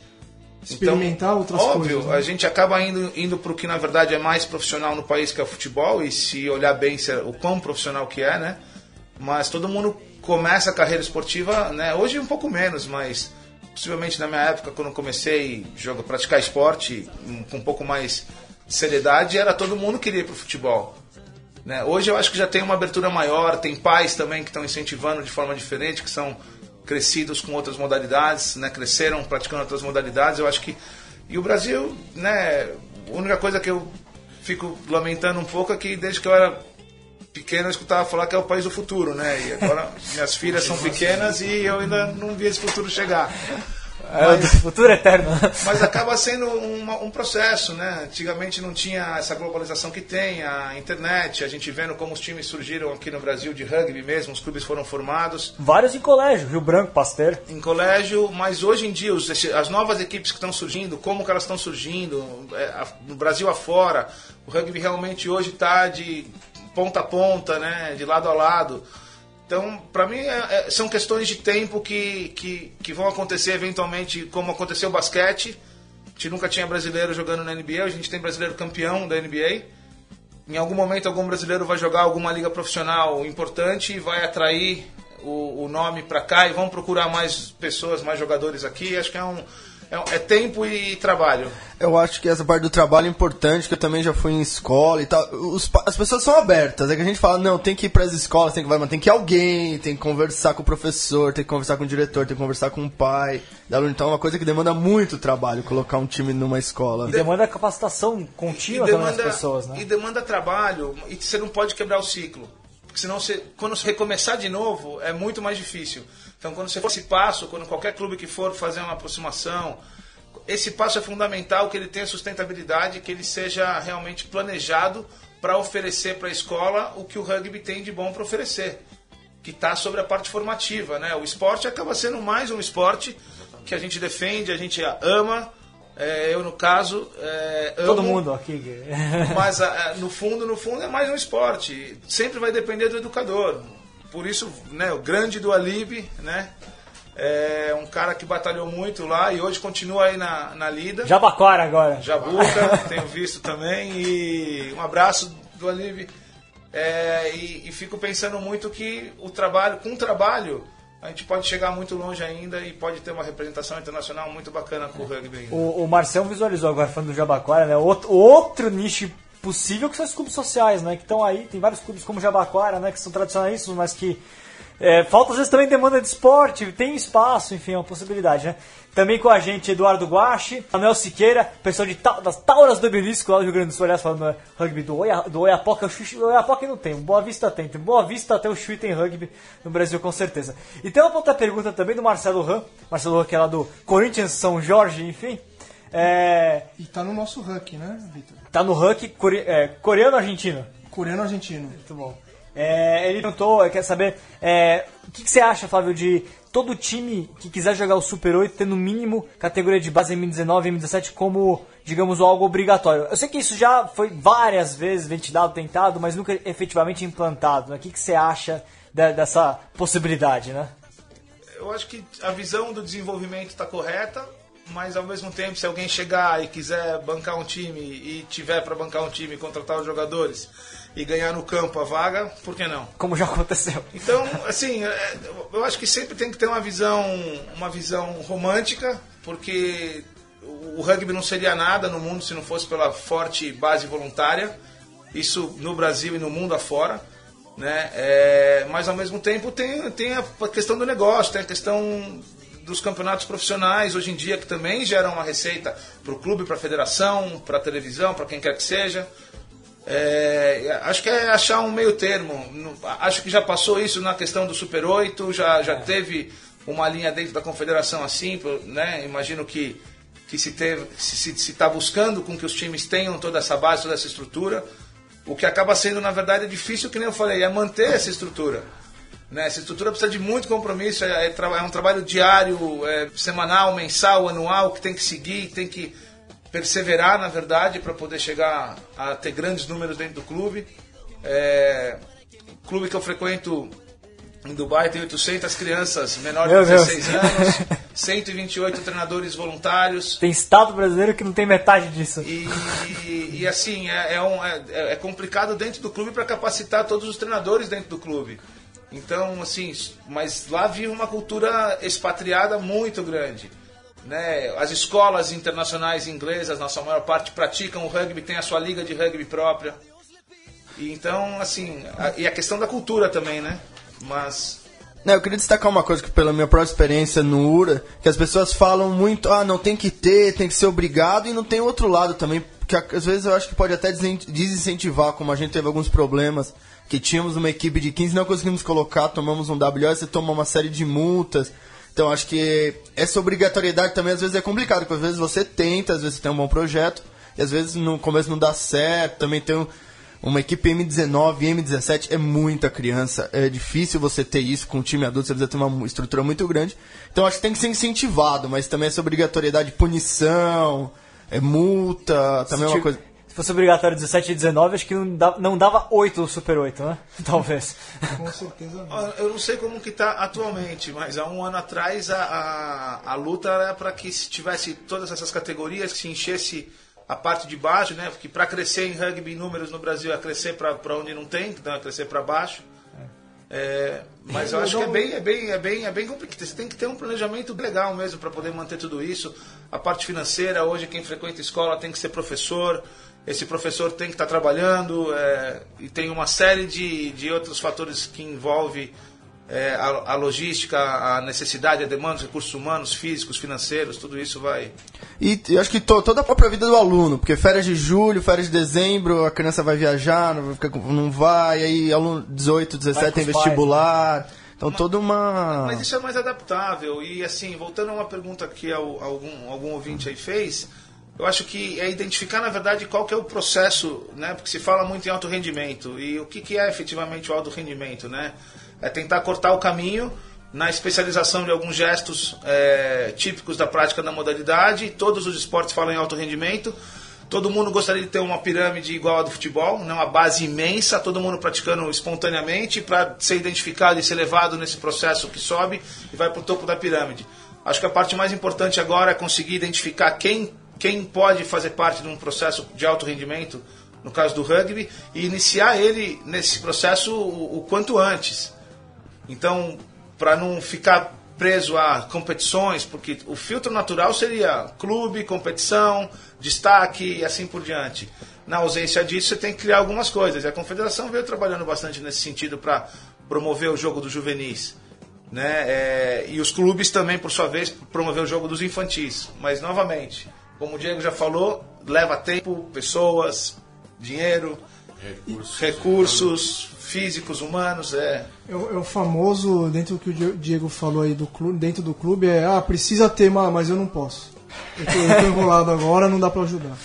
Experimentar outras óbvio, coisas, né? a gente acaba indo, indo para o que na verdade é mais profissional no país, que é o futebol, e se olhar bem se- o quão profissional que é, né? Mas todo mundo começa a carreira esportiva, né? Hoje um pouco menos, mas possivelmente na minha época, quando eu comecei a praticar esporte com um pouco mais de seriedade, era todo mundo que queria ir para o futebol. Né? Hoje eu acho que já tem uma abertura maior, tem pais também que estão incentivando de forma diferente, que são crescidos com outras modalidades, né? cresceram praticando outras modalidades. Eu acho que. E o Brasil, né? A única coisa que eu fico lamentando um pouco é que desde que eu era pequeno eu escutava falar que é o país do futuro, né? E agora minhas filhas são pequenas e eu ainda não vi esse futuro chegar. É o do futuro eterno. Mas acaba sendo uma- um processo, né? Antigamente não tinha essa globalização que tem, a internet, a gente vendo como os times surgiram aqui no Brasil de rugby mesmo, os clubes foram formados Vários em colégio, Rio Branco, Pasteur. em colégio, mas hoje em dia os- as novas equipes que estão surgindo, como que elas estão surgindo, é, a- no Brasil afora, o rugby realmente hoje está de ponta a ponta, né, de lado a lado. Então, para mim, é- é- são questões de tempo que, que, que vão acontecer eventualmente, como aconteceu o basquete. A gente nunca tinha brasileiro jogando na NBA, a gente tem brasileiro campeão da NBA. Em algum momento, algum brasileiro vai jogar alguma liga profissional importante e vai atrair o, o nome para cá e vão procurar mais pessoas, mais jogadores aqui. Acho que é um é, é tempo e trabalho. Eu acho que essa parte do trabalho é importante, que eu também já fui em escola e tal. Os as pessoas são abertas, é que a gente fala, não, tem que ir para as escolas, tem que, vai, mas tem que ir alguém, tem que conversar com o professor, tem que conversar com o diretor, tem que conversar com o pai. Então é uma coisa que demanda muito trabalho, colocar um time numa escola. E demanda capacitação contínua também das pessoas, né? e demanda trabalho e você não pode quebrar o ciclo. Porque senão você, quando você recomeçar de novo, é muito mais difícil. Então quando você for esse passo, quando qualquer clube que for fazer uma aproximação, esse passo é fundamental que ele tenha sustentabilidade, que ele seja realmente planejado para oferecer para a escola o que o rugby tem de bom para oferecer, que está sobre a parte formativa, né? O esporte acaba sendo mais um esporte que a gente defende, a gente ama. É, eu no caso, é, Todo amo, mundo aqui. mas ah, ah, no fundo, no fundo é mais um esporte. Sempre vai depender do educador. Por isso, né, o grande do Alibi, né? É um cara que batalhou muito lá e hoje continua aí na, na lida. Jabaquara agora. Jabuca, tenho visto também. E um abraço do Alibi. É, e, e fico pensando muito que o trabalho, com o trabalho, a gente pode chegar muito longe ainda e pode ter uma representação internacional muito bacana com o rugby ainda. O, o Marcel visualizou agora falando do Jabaquara, né? Outro, outro nicho possível que são os clubes sociais, né? Que estão aí, tem vários clubes como Jabaquara, né? Que são tradicionalistas, mas que é, falta às vezes também demanda de esporte, tem espaço, enfim, é uma possibilidade, né? Também com a gente Eduardo Guache, Manuel Siqueira, pessoal de, Ta- das Tauras do Obelisco lá do Rio Grande do Sul, aliás, falando rugby do, Oia, do Oiapoque, o Xuxi- o Oiapoque não tem, Boa Vista tem, tem Boa Vista até o Chui tem rugby no Brasil com certeza. E tem uma outra pergunta também do Marcelo Ram, Marcelo Ram que é lá do Corinthians São Jorge, enfim. É, E tá no nosso ranking, né, Vitor? tá no ranking core- é, coreano-argentino. Coreano-argentino. Muito bom. É, ele perguntou, quer saber, é, o que, que você acha, Flávio, de todo time que quiser jogar o Super 8 ter no mínimo categoria de base M19 e M17 como, digamos, algo obrigatório? Eu sei que isso já foi várias vezes ventilado, tentado, mas nunca efetivamente implantado. né? O que, que você acha de- dessa possibilidade, né? eu acho que a visão do desenvolvimento está correta, mas ao mesmo tempo, se alguém chegar e quiser bancar um time e tiver para bancar um time, contratar os jogadores e ganhar no campo a vaga, por que não? Como já aconteceu. Então, assim, é, eu acho que sempre tem que ter uma visão, uma visão romântica, porque o rugby não seria nada no mundo se não fosse pela forte base voluntária. Isso no Brasil e no mundo afora. Né? É, mas ao mesmo tempo tem, tem a questão do negócio, tem a questão dos campeonatos profissionais hoje em dia que também geram uma receita para o clube, para a federação, para a televisão, para quem quer que seja. É, acho que é achar um meio termo. Acho que já passou isso na questão do Super 8, já, já teve uma linha dentro da confederação assim, né? Imagino que, que se está se, se tá buscando com que os times tenham toda essa base, toda essa estrutura. O que acaba sendo, na verdade, difícil, que nem eu falei, é manter essa estrutura. Né? Essa estrutura precisa de muito compromisso, é, é é um trabalho diário, é, semanal, mensal, anual, que tem que seguir, tem que perseverar, na verdade, para poder chegar a ter grandes números dentro do clube. É, o clube que eu frequento em Dubai tem 800 crianças menores Meu de Deus. 16 anos, 128 treinadores voluntários. Tem estado brasileiro que não tem metade disso. E, e- e, assim, é, é um- é- é complicado dentro do clube para capacitar todos os treinadores dentro do clube. Então, assim, mas lá vive uma cultura expatriada muito grande. Né? As escolas internacionais inglesas, na sua maior parte, praticam o rugby, tem a sua liga de rugby própria. E então, assim, a- e a questão da cultura também, né? Mas Não, eu queria destacar uma coisa que pela minha própria experiência no URA, que as pessoas falam muito, ah, não tem que ter, tem que ser obrigado, e não tem outro lado também, que às vezes eu acho que pode até desincentivar, como a gente teve alguns problemas, que tínhamos uma equipe de 15 não conseguimos colocar, tomamos um WS, toma uma série de multas. Então acho que essa obrigatoriedade também às vezes é complicado, porque às vezes você tenta, às vezes você tem um bom projeto, e às vezes no começo não dá certo, também tem um- uma equipe M19 e M17 é muita criança, é difícil você ter isso com um time adulto, você precisa ter uma estrutura muito grande. Então acho que tem que ser incentivado, mas também essa obrigatoriedade de punição, é multa, também é uma Se coisa. Se fosse obrigatório 17 e 19, acho que não dava, não dava 8 no Super 8, né? Talvez. Com certeza não. Ó, Eu não sei como que está atualmente, mas há um ano atrás a, a, a luta era para que se tivesse todas essas categorias, que se enchesse a parte de baixo, né? Porque para crescer em rugby em números no Brasil é crescer para onde não tem, então é crescer para baixo. É, mas eu acho que é bem, é bem, é bem, é bem complicado. Você tem que ter um planejamento legal mesmo para poder manter tudo isso. A parte financeira, hoje quem frequenta escola tem que ser professor. Esse professor tem que estar trabalhando é, e tem uma série de, de outros fatores que envolve é, a, a logística, a necessidade, a demanda, os recursos humanos, físicos, financeiros, tudo isso vai. E eu acho que to- toda a própria vida do aluno, porque férias de julho, férias de dezembro, a criança vai viajar, não vai, não vai aí aluno 18, 17 Vai com tem os pais, vestibular. Então toda uma. Mas isso é mais adaptável. E assim, voltando a uma pergunta que al- algum, algum ouvinte aí fez, eu acho que é identificar, na verdade, qual que é o processo, né? Porque se fala muito em alto rendimento. E o que, que é efetivamente o alto rendimento, né? É tentar cortar o caminho na especialização de alguns gestos é, típicos da prática da modalidade. Todos os esportes falam em alto rendimento. Todo mundo gostaria de ter uma pirâmide igual a do futebol, né? uma base imensa, todo mundo praticando espontaneamente para ser identificado e ser levado nesse processo que sobe e vai para o topo da pirâmide. Acho que a parte mais importante agora é conseguir identificar quem, quem pode fazer parte de um processo de alto rendimento, no caso do rugby, e iniciar ele nesse processo o, o quanto antes. Então, para não ficar preso a competições, porque o filtro natural seria clube, competição, destaque e assim por diante. Na ausência disso, você tem que criar algumas coisas. E a confederação veio trabalhando bastante nesse sentido para promover o jogo dos juvenis. Né? É, e os clubes também, por sua vez, promover o jogo dos infantis. Mas, novamente, como o Diego já falou, leva tempo, pessoas, dinheiro, Recursos. recursos físicos, humanos. É. É o, é o famoso, dentro do que o Di- Diego falou aí do clube, dentro do clube, é ah, precisa ter, ma- mas eu não posso. Eu tô, eu tô enrolado agora, não dá pra ajudar.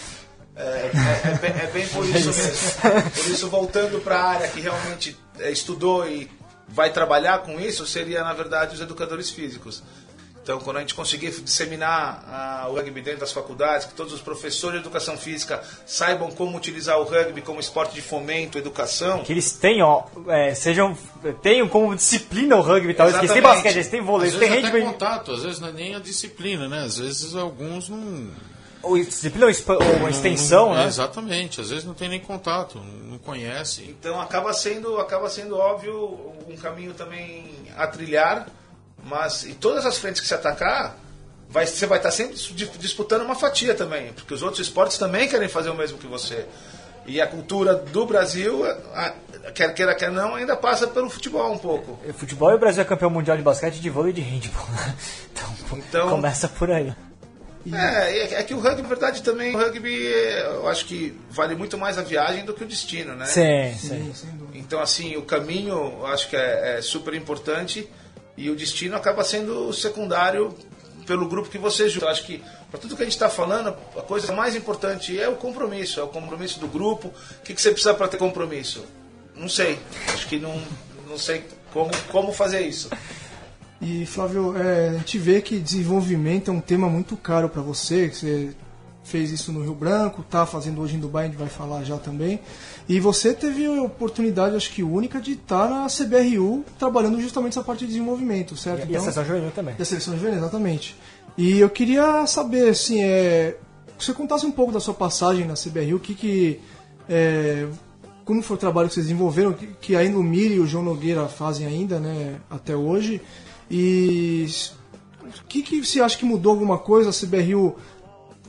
É, é- é bem, é bem por isso mesmo. Por isso, voltando para a área que realmente é, estudou e vai trabalhar com isso, seria, na verdade, os educadores físicos. Então, quando a gente conseguir disseminar ah, o rugby dentro das faculdades, que todos os professores de educação física saibam como utilizar o rugby como esporte de fomento, educação, Que eles tenham, é, sejam, tenham como disciplina o rugby, talvez. Eles têm basquete, eles têm vôlei, Às eles têm handball. contato, às vezes não é nem a disciplina, né? Às vezes alguns não. Ou disciplina ou uma extensão, não- né? Exatamente, às vezes não tem nem contato, não conhece. Então acaba sendo, acaba sendo óbvio um caminho também a trilhar, mas em todas as frentes que se atacar, vai, você vai estar sempre dis- disputando uma fatia também, porque os outros esportes também querem fazer o mesmo que você. E a cultura do Brasil, a- quer queira quer não, ainda passa pelo futebol um pouco. O Futebol e o Brasil é campeão mundial de basquete, de vôlei e de handball. né? Então, Então- começa por aí. É, é, é que o rugby, na verdade, também, o rugby, é, eu acho que vale muito mais a viagem do que o destino, né? Sim, sim. Sim. Então, assim, o caminho eu acho que é, é super importante e o destino acaba sendo secundário pelo grupo que você junta. Eu acho que, para tudo que a gente está falando, a coisa mais importante é o compromisso, é o compromisso do grupo. O que, que você precisa para ter compromisso? Não sei. Acho que não, não sei como, como fazer isso. E Flávio, é, a gente vê que desenvolvimento é um tema muito caro para você, você fez isso no Rio Branco, tá fazendo hoje em Dubai, a gente vai falar já também. E você teve a oportunidade, acho que única, de estar na CBRU trabalhando justamente essa parte de desenvolvimento, certo? Então, E a seleção juvenil também. da seleção juvenil, exatamente. E eu queria saber, assim, é, que você contasse um pouco da sua passagem na CBRU, o que que... É, como foi o trabalho que vocês desenvolveram, que, que ainda o Miri e o João Nogueira fazem ainda, né, até hoje. E o que, que você acha que mudou alguma coisa? A CBRU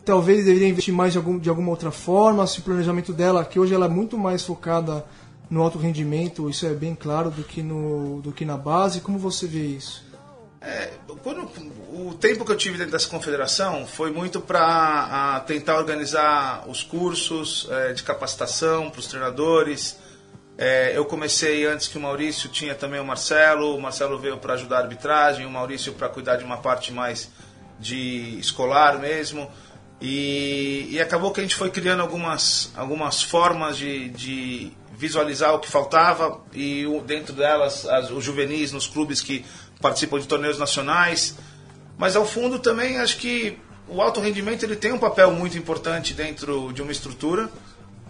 talvez deveria investir mais de, algum, de alguma outra forma, se o planejamento dela, que hoje ela é muito mais focada no alto rendimento, isso é bem claro, do que, no, do que na base. Como você vê isso? É, quando, o tempo que eu tive dentro dessa confederação foi muito para tentar organizar os cursos é, de capacitação para os treinadores, É, eu comecei antes que o Maurício, tinha também o Marcelo. O Marcelo veio para ajudar a arbitragem, o Maurício para cuidar de uma parte mais de escolar mesmo. E, e acabou que a gente foi criando algumas, algumas formas de, de visualizar o que faltava e o- dentro delas as, os juvenis nos clubes que participam de torneios nacionais. Mas ao fundo também acho que o alto rendimento ele tem um papel muito importante dentro de uma estrutura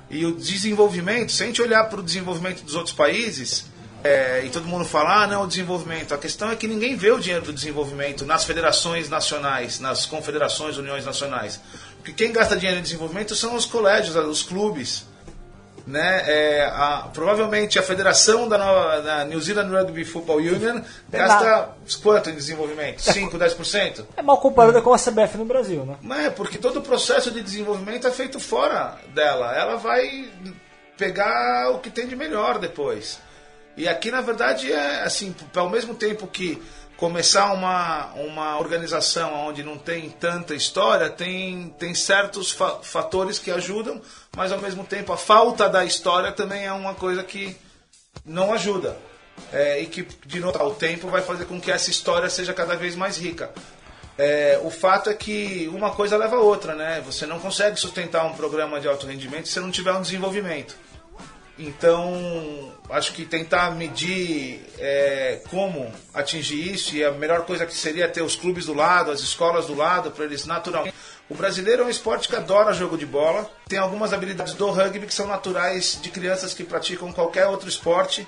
e o desenvolvimento, se a gente olhar para o desenvolvimento dos outros países é, e todo mundo fala, ah, não, o desenvolvimento. A questão é que ninguém vê o dinheiro do desenvolvimento nas federações nacionais, nas confederações, uniões nacionais. Porque quem gasta dinheiro em desenvolvimento são os colégios, os clubes. Né? É, a- provavelmente a federação da, nova, da New Zealand Rugby Football Union gasta quanto em desenvolvimento? 5, 10%? É mal comparada com a CBF no Brasil, né? Mas é, porque todo o processo de desenvolvimento é feito fora dela. Ela vai pegar o que tem de melhor depois. E aqui, na verdade, é assim, ao mesmo tempo que começar uma, uma organização onde não tem tanta história, tem, tem certos fa- fatores que ajudam, mas ao mesmo tempo a falta da história também é uma coisa que não ajuda. É, e que, de novo, o tempo vai fazer com que essa história seja cada vez mais rica. É, o fato é que uma coisa leva a outra, né? Você não consegue sustentar um programa de alto rendimento se não tiver um desenvolvimento. Então, acho que tentar medir é, como atingir isso, e a melhor coisa que seria ter os clubes do lado, as escolas do lado, para eles naturalmente. O brasileiro é um esporte que adora jogo de bola, tem algumas habilidades do rugby que são naturais de crianças que praticam qualquer outro esporte.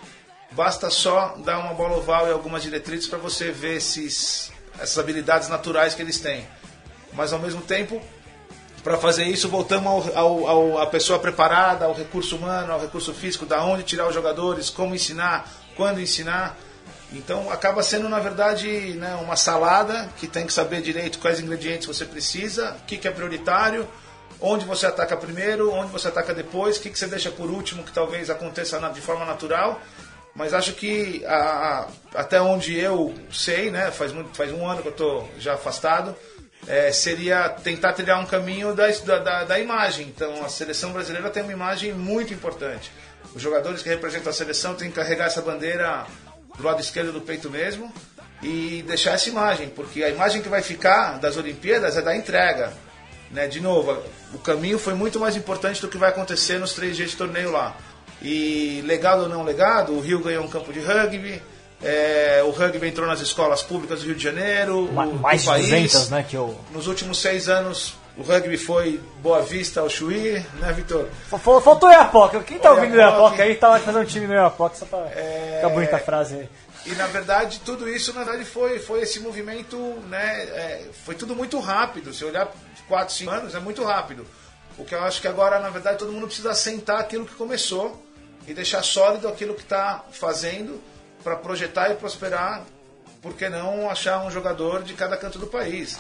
Basta só dar uma bola oval e algumas diretrizes para você ver esses, essas habilidades naturais que eles têm. Mas ao mesmo tempo, para fazer isso, voltamos ao, ao, ao, pessoa preparada, ao recurso humano, ao recurso físico, da onde tirar os jogadores, como ensinar, quando ensinar. Então acaba sendo, na verdade, né, uma salada que tem que saber direito quais ingredientes você precisa, o que, que é prioritário, onde você ataca primeiro, onde você ataca depois, o que, que você deixa por último, que talvez aconteça de forma natural. Mas acho que a- a- até onde eu sei, né, faz, muito, faz um ano que eu estou já afastado, é, seria tentar trilhar um caminho da, da, da- imagem. Então a seleção brasileira tem uma imagem muito importante. Os jogadores que representam a seleção têm que carregar essa bandeira do lado esquerdo do peito mesmo e deixar essa imagem, porque a imagem que vai ficar das Olimpíadas é da entrega. Né? De novo, o caminho foi muito mais importante do que vai acontecer nos três dias de torneio lá. E legado ou não legado, o Rio ganhou um campo de rugby, é, o rugby entrou nas escolas públicas do Rio de Janeiro, Ma- o, mais de país. 200, né, que eu... Nos últimos seis anos, o rugby foi Boa Vista ao Chuí, né, Vitor? Fal- Faltou Iapoca. Quem tá ouvindo Oiapoque. Iapoca aí, tá lá fazendo um time no Iapoca, só pra É. ficar bonita a frase aí. E na verdade tudo isso na verdade foi, foi esse movimento, né? é, foi tudo muito rápido. Se olhar 4, 5 anos é muito rápido. O que eu acho que agora, na verdade, todo mundo precisa assentar aquilo que começou e deixar sólido aquilo que está fazendo para projetar e prosperar. Por que não achar um jogador de cada canto do país?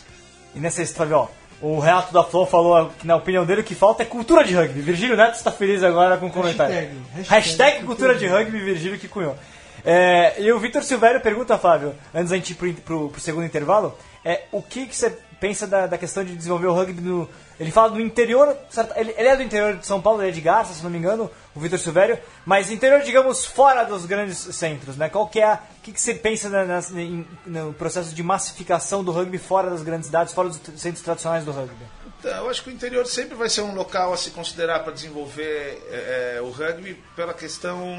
E nessa história, ó, o Renato da Flor falou que, na opinião dele, o que falta é cultura de rugby. Virgílio Neto está feliz agora com o comentário. Hashtag, Hashtag, hashtag cultura de rugby, Virgílio que cunhou. É, e o Vitor Silvério pergunta, Fábio, antes da gente ir pro, pro, pro segundo intervalo, é, o que, que você pensa da, da questão de desenvolver o rugby no... Ele fala do interior, certo? ele, ele é do interior de São Paulo, ele é de Garça, se não me engano, o Vitor Silvério, mas interior, digamos, fora dos grandes centros, né? Qual que é a... Que, que você pensa na- nas- em- no processo de massificação do rugby fora das grandes cidades, fora dos centros tradicionais do rugby? Então, eu acho que o interior sempre vai ser um local a se considerar para desenvolver é, é, o rugby pela questão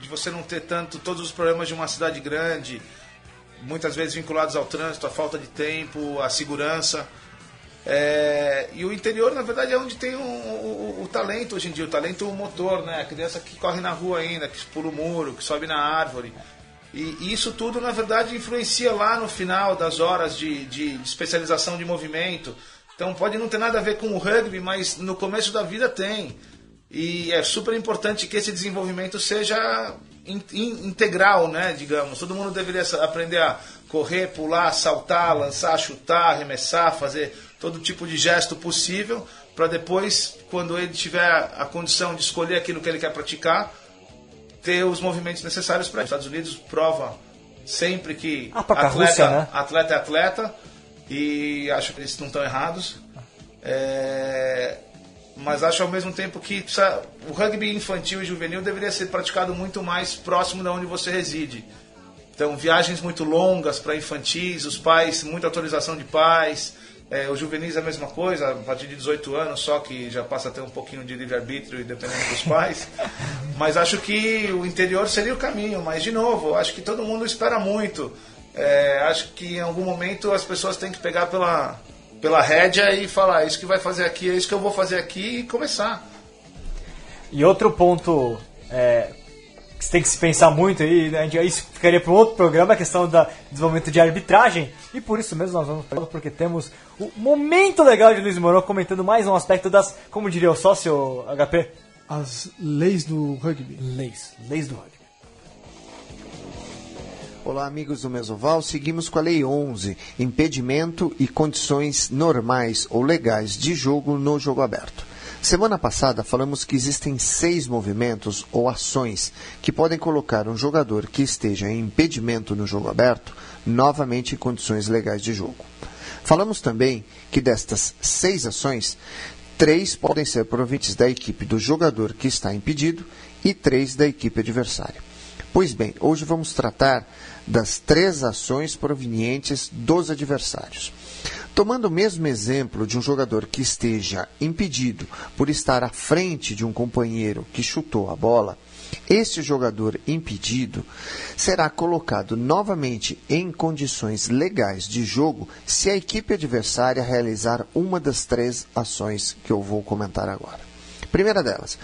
de você não ter tanto todos os problemas de uma cidade grande, muitas vezes vinculados ao trânsito, à falta de tempo, à segurança. É, e o interior, na verdade, é onde tem o, o- o talento hoje em dia, o talento motor, né? A criança que corre na rua ainda, que pula o muro, que sobe na árvore. E, e isso tudo, na verdade, influencia lá no final das horas de, de especialização de movimento. Então pode não ter nada a ver com o rugby, mas no começo da vida tem. E é super importante que esse desenvolvimento seja in- in- integral, né? Digamos, todo mundo deveria aprender a correr, pular, saltar, lançar, chutar, arremessar, fazer todo tipo de gesto possível, para depois, quando ele tiver a condição de escolher aquilo que ele quer praticar, ter os movimentos necessários para. Os Estados Unidos prova sempre que A própria atleta, Rússia, né? atleta é atleta e acho que eles não estão errados. É, mas acho ao mesmo tempo que precisa, o rugby infantil e juvenil deveria ser praticado muito mais próximo de onde você reside. Então, viagens muito longas para infantis, os pais, muita autorização de pais. É, o juvenis é a mesma coisa, a partir de 18 anos, só que já passa a ter um pouquinho de livre-arbítrio e dependendo dos pais. Mas acho que o interior seria o caminho. Mas, de novo, acho que todo mundo espera muito. É, acho que em algum momento as pessoas têm que pegar pela, pela rédea e falar: "É isso que vai fazer aqui, é isso que eu vou fazer aqui e começar. E outro ponto é, que tem que se pensar muito aí, né, isso ficaria para um outro programa, a questão do desenvolvimento de arbitragem. E por isso mesmo nós vamos falar, porque temos o momento legal de Luiz Mourão comentando mais um aspecto das, como diria o sócio HP? As leis do rugby. Leis, leis do rugby. Olá, amigos do Mesoval. Seguimos com a Lei 11, impedimento e condições normais ou legais de jogo no jogo aberto. Semana passada falamos que existem seis movimentos ou ações que podem colocar um jogador que esteja em impedimento no jogo aberto novamente em condições legais de jogo. Falamos também que destas seis ações, três podem ser provenientes da equipe do jogador que está impedido e três da equipe adversária. Pois bem, hoje vamos tratar das três ações provenientes dos adversários. Tomando o mesmo exemplo de um jogador que esteja impedido por estar à frente de um companheiro que chutou a bola, este jogador impedido será colocado novamente em condições legais de jogo se a equipe adversária realizar uma das três ações que eu vou comentar agora. Primeira delas,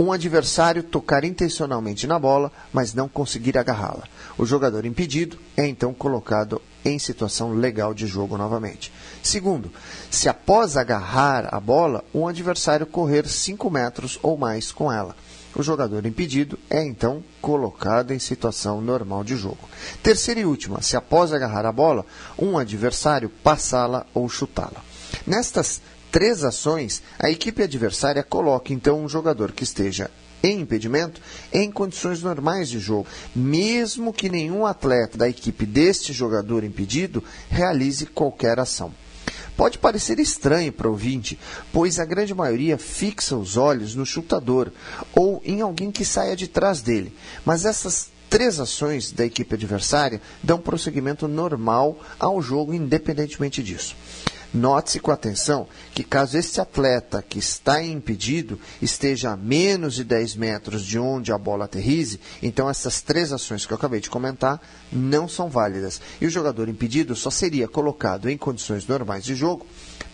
um adversário tocar intencionalmente na bola, mas não conseguir agarrá-la. O jogador impedido é então colocado em situação legal de jogo novamente. Segundo, se após agarrar a bola, um adversário correr 5 metros ou mais com ela. O jogador impedido é então colocado em situação normal de jogo. Terceira e última, se após agarrar a bola, um adversário passá-la ou chutá-la. Nestas três ações, a equipe adversária coloca então um jogador que esteja em impedimento em condições normais de jogo, mesmo que nenhum atleta da equipe deste jogador impedido realize qualquer ação. Pode parecer estranho para o ouvinte, pois a grande maioria fixa os olhos no chutador ou em alguém que saia de trás dele, mas essas três ações da equipe adversária dão prosseguimento normal ao jogo, independentemente disso. Note-se com atenção que, caso este atleta que está impedido esteja a menos de 10 metros de onde a bola aterrize, então essas três ações que eu acabei de comentar não são válidas. E o jogador impedido só seria colocado em condições normais de jogo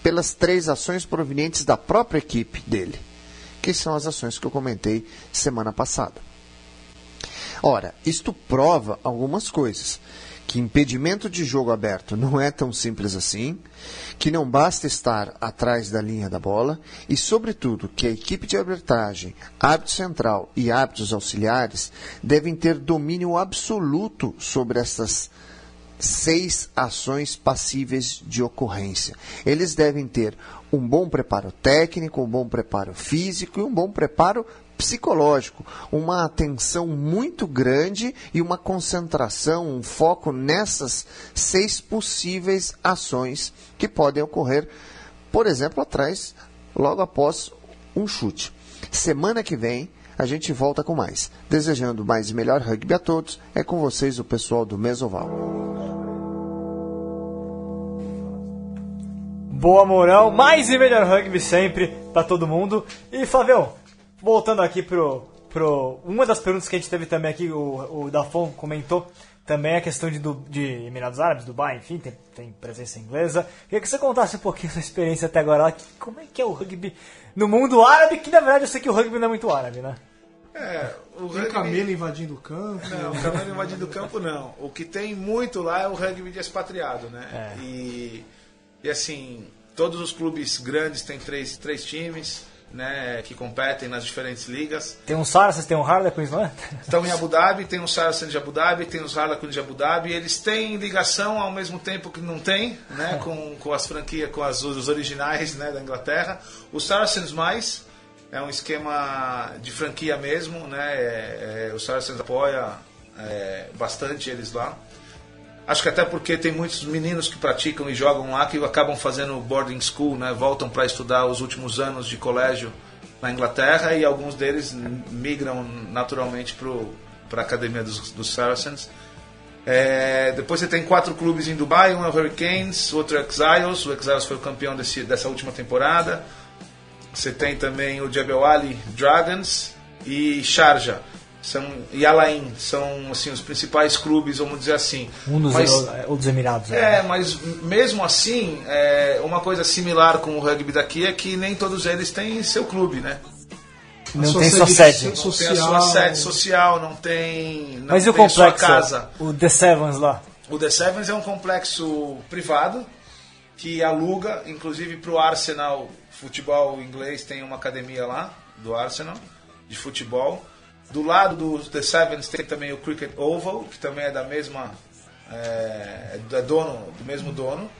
pelas três ações provenientes da própria equipe dele, que são as ações que eu comentei semana passada. Ora, isto prova algumas coisas que impedimento de jogo aberto não é tão simples assim, que não basta estar atrás da linha da bola e, sobretudo, que a equipe de arbitragem, árbitro central e árbitros auxiliares devem ter domínio absoluto sobre essas seis ações passíveis de ocorrência. Eles devem ter um bom preparo técnico, um bom preparo físico e um bom preparo psicológico, uma atenção muito grande e uma concentração, um foco nessas seis possíveis ações que podem ocorrer, por exemplo, atrás, logo após um chute. Semana que vem a gente volta com mais. Desejando mais e melhor rugby a todos, é com vocês o pessoal do Mesoval. Boa moral, mais e melhor rugby sempre para todo mundo. E Flavião, voltando aqui pro, pro. Uma das perguntas que a gente teve também aqui, o, o Dafon comentou também a questão de, de Emirados Árabes, Dubai, enfim, tem, tem presença inglesa. Queria que você contasse um pouquinho sua experiência até agora lá, que, como é que é o rugby no mundo árabe, que na verdade eu sei que o rugby não é muito árabe, né? É, o Tem rugby... camelo invadindo o campo. Não, o camelo invadindo o campo não. O que tem muito lá é o rugby de expatriado, né? É. E, e assim, todos os clubes grandes têm três, três times, né? Que competem nas diferentes ligas. Tem um Saracens, tem um Harlequins, não é? Estão em Abu Dhabi, tem os Saracens de Abu Dhabi, tem os Harlequins de Abu Dhabi. Eles têm ligação ao mesmo tempo que não tem, né? Com, com as franquias, com as, os originais né? da Inglaterra. Os Saracens mais é um esquema de franquia mesmo, né? É, é, o Saracens apoia é, bastante eles lá. Acho que até porque tem muitos meninos que praticam e jogam lá que acabam fazendo boarding school, né? Voltam para estudar os últimos anos de colégio na Inglaterra e alguns deles migram naturalmente para a academia dos, dos Saracens. É, depois você tem quatro clubes em Dubai, um é o Hurricanes, outro é o Exiles, o Exiles foi o campeão desse, dessa última temporada. Você tem também o Jebel Ali Dragons e Sharjah são, e Alain são assim os principais clubes, vamos dizer assim. Um dos, mas, ou dos Emirados. É, mas mesmo assim, é, uma coisa similar com o rugby daqui é que nem todos eles têm seu clube, né? Não tem sua sede. Não tem a sua sede social, não tem. Não Mas e o tem complexo? Sua casa. O The Sevens lá. O The Sevens é um complexo privado que aluga, inclusive para o Arsenal futebol inglês tem uma academia lá do Arsenal de futebol. Do lado do The Sevens tem também o Cricket Oval, que também é da mesma é, é dono do mesmo dono.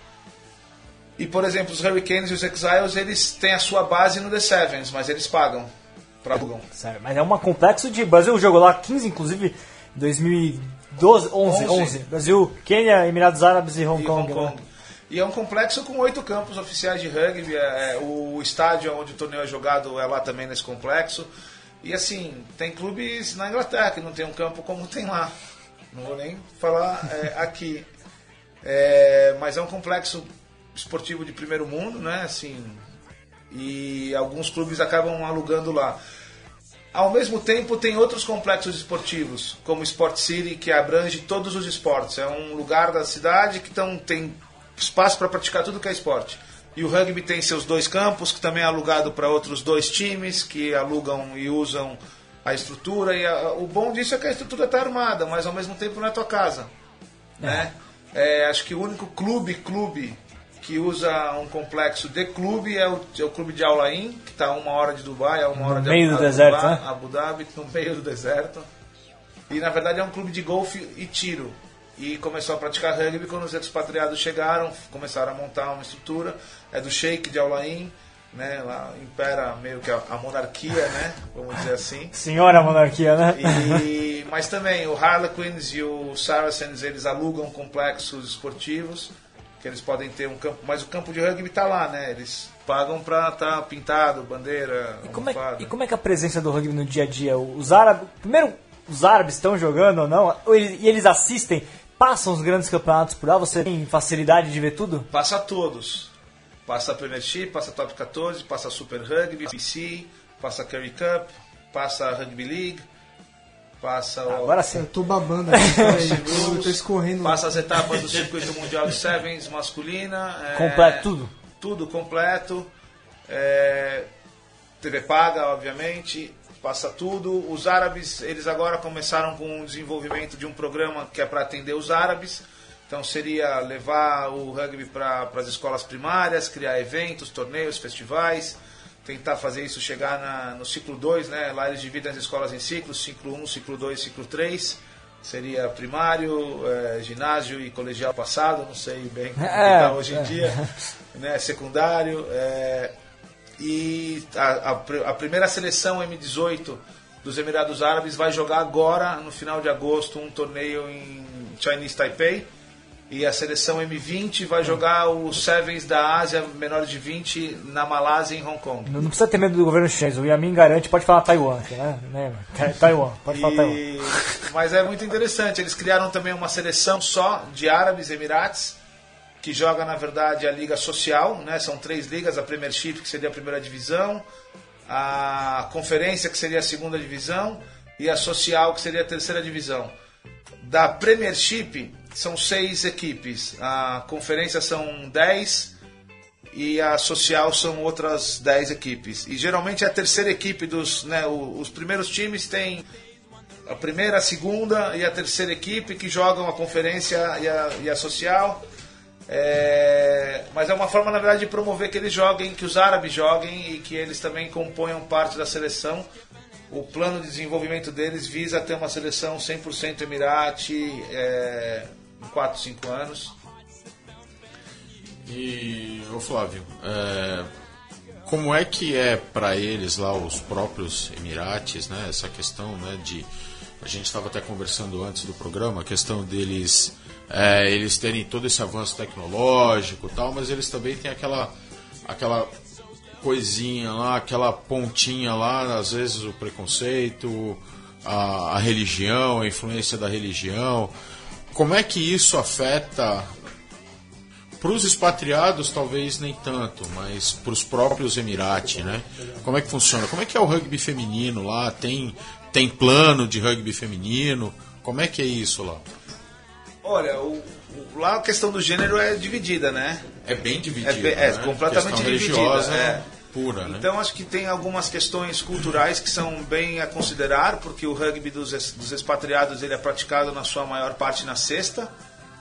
E por exemplo, os Hurricanes e os Exiles eles têm a sua base no The Sevens, mas eles pagam para alugam. Sério, mas é um complexo de. Brasil jogou lá 15, inclusive, 2012, 11, 11. 11. Brasil, Quênia, Emirados Árabes e Hong e Kong. Hong Kong. Né? E é um complexo com oito campos oficiais de rugby. É, é, o estádio onde o torneio é jogado é lá também nesse complexo. E assim, tem clubes na Inglaterra que não tem um campo como tem lá. Não vou nem falar é, aqui. É, mas é um complexo esportivo de primeiro mundo, né? Assim, e alguns clubes acabam alugando lá. Ao mesmo tempo, tem outros complexos esportivos, como o Sport City, que abrange todos os esportes. É um lugar da cidade que tão, tem espaço para praticar tudo que é esporte. E o rugby tem seus dois campos, que também é alugado para outros dois times, que alugam e usam a estrutura. E a, o bom disso é que a estrutura está armada, mas ao mesmo tempo não é tua casa. É. Né? É, acho que o único clube, clube que usa um complexo de clube é o, é o clube de Aulaim, que está a uma hora de Dubai, a uma hora no de meio Abu, do deserto, Abu, né? Abu Dhabi, no meio do deserto. E na verdade é um clube de golfe e tiro. E começou a praticar rugby quando os expatriados chegaram, começaram a montar uma estrutura. É do Sheik de Aulaim, né? Lá impera meio que a, a monarquia, né? Vamos dizer assim. Senhora monarquia, né? E, mas também o Harlequins e o Saracens, eles alugam complexos esportivos que eles podem ter um campo, mas o campo de rugby está lá, né? Eles pagam para estar tá pintado, bandeira, e como, é, e como é que a presença do rugby no dia a dia? Os árabes, primeiro, os árabes estão jogando ou não? Ou eles, e eles assistem, passam os grandes campeonatos por lá? Você tem facilidade de ver tudo? Passa todos. Passa a Premiership, passa a Top 14, passa a Super Rugby, PC, passa a Curry Cup, passa a Rugby League, passa o... Agora sim. Eu tô babando aqui, eu tô escorrendo. Passa as etapas do circuito mundial de Sevens masculina. É, completo, tudo? Tudo completo. É, TV paga, obviamente. Passa tudo. Os árabes, eles agora começaram com o desenvolvimento de um programa que é para atender os árabes. Então seria levar o rugby para as escolas primárias, criar eventos, torneios, festivais tentar fazer isso chegar na, no ciclo 2, né? Lá eles dividem as escolas em ciclos, ciclo 1, um, ciclo 2, ciclo 3. Seria primário, é, ginásio e colegial passado, não sei bem como é, está hoje em é. dia, né? secundário. É, e a, a, a, primeira seleção M18 dos Emirados Árabes vai jogar agora, no final de agosto, um torneio em Chinese Taipei e a seleção M20 vai jogar os Sevens da Ásia, menores de 20, na Malásia e em Hong Kong. Não, não precisa ter medo do governo chinês, o Yamin garante, pode falar Taiwan, né? Taiwan, pode falar e... Taiwan. Mas é muito interessante, eles criaram também uma seleção só de árabes Emirates, que joga na verdade a liga social, né? São três ligas, a Premiership, que seria a primeira divisão, a conferência, que seria a segunda divisão, e a social, que seria a terceira divisão. Da Premiership, são seis equipes. A conferência são dez e a social são outras dez equipes. E geralmente é a terceira equipe dos. Né, os primeiros times têm a primeira, a segunda e a terceira equipe que jogam a conferência e a, e a social. É, mas é uma forma, na verdade, de promover que eles joguem, que os árabes joguem e que eles também componham parte da seleção. O plano de desenvolvimento deles visa ter uma seleção 100% Emirate, é, 4, 5 anos. E, ô Flávio, é, como é que é para eles lá, os próprios Emirates, né, essa questão né, de. A gente estava até conversando antes do programa, a questão deles é, eles terem todo esse avanço tecnológico tal, mas eles também têm aquela, aquela coisinha lá, aquela pontinha lá, às vezes o preconceito, a, a religião, a influência da religião. Como é que isso afeta para os expatriados, talvez nem tanto, mas para os próprios Emirates, né? Como é que funciona? Como é que é o rugby feminino lá? Tem, tem plano de rugby feminino? Como é que é isso lá? Olha, o, o- lá a questão do gênero é dividida, né? É bem dividido. É, é né? completamente Questão dividida. religiosa é. Pura, né? Então acho que tem algumas questões culturais que são bem a considerar, porque o rugby dos, dos expatriados ele é praticado na sua maior parte na sexta.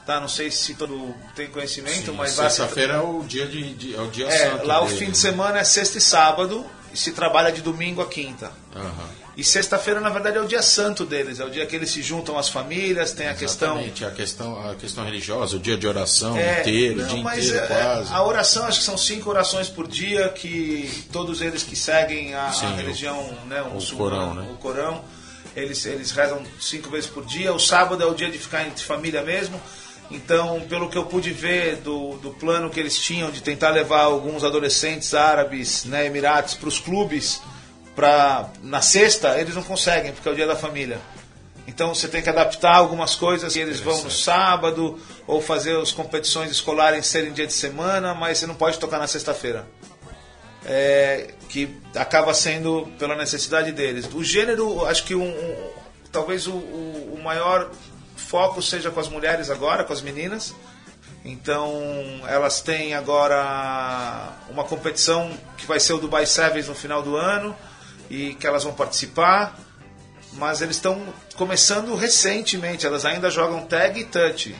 Tá? Não sei se todo tem conhecimento, Sim, mas sexta-feira é o dia de, de- é o dia é, santo. lá o dele, fim de né? semana é sexta e sábado e se trabalha de domingo a quinta. Aham. E sexta-feira, na verdade, é o dia santo deles, é o dia que eles se juntam as famílias, tem a questão Exatamente, a questão, a questão religiosa, o dia de oração É, inteiro, o não, dia mas inteiro é, quase. A oração, acho que são cinco orações por dia, que todos eles que seguem a, a Sim, o- religião, né, o, muçulmana, Corão, né? o Corão, eles, eles rezam cinco vezes por dia. O sábado é o dia de ficar entre família mesmo. Então, pelo que eu pude ver do, do plano que eles tinham de tentar levar alguns adolescentes árabes, né, emirates, para os clubes, pra, na sexta, eles não conseguem, porque é o dia da família. Então você tem que adaptar algumas coisas que eles vão no sábado, ou fazer as competições escolares serem dia de semana, mas você não pode tocar na sexta-feira. É, que acaba sendo pela necessidade deles. O gênero, acho que um, um- talvez o, o- o maior foco seja com as mulheres agora, com as meninas. Então elas têm agora uma competição que vai ser o Dubai Sevens no final do ano e que elas vão participar. Mas eles estão começando recentemente, elas ainda jogam tag e touch.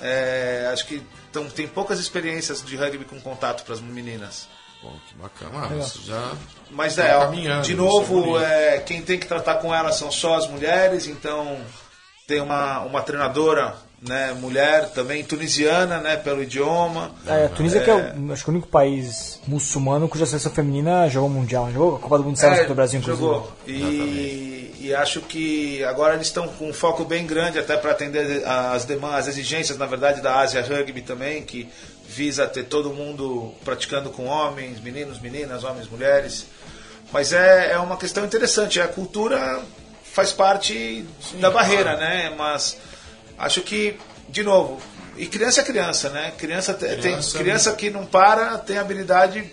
É, acho que tão, tem poucas experiências de rugby com contato para as meninas. Bom, que bacana. Ah, isso já Mas tá é, de isso novo, é, quem tem que tratar com elas são só as mulheres, então tem uma, uma treinadora, né, mulher, também tunisiana, né, pelo idioma. É, a Tunísia que é o, acho que o único país muçulmano cuja seleção feminina jogou o Mundial. Jogou a Copa do Mundo Séries É, do Brasil, inclusive. jogou. E, e acho que agora eles estão com um foco bem grande até para atender as demandas, as exigências, na verdade, da Ásia Rugby também, que visa ter todo mundo praticando com homens, meninos, meninas, homens, mulheres. Mas é, é uma questão interessante. A cultura faz parte da barreira, né? Mas acho que, de novo, e criança é criança, né? Criança, Criança- tem criança que não para, tem habilidade,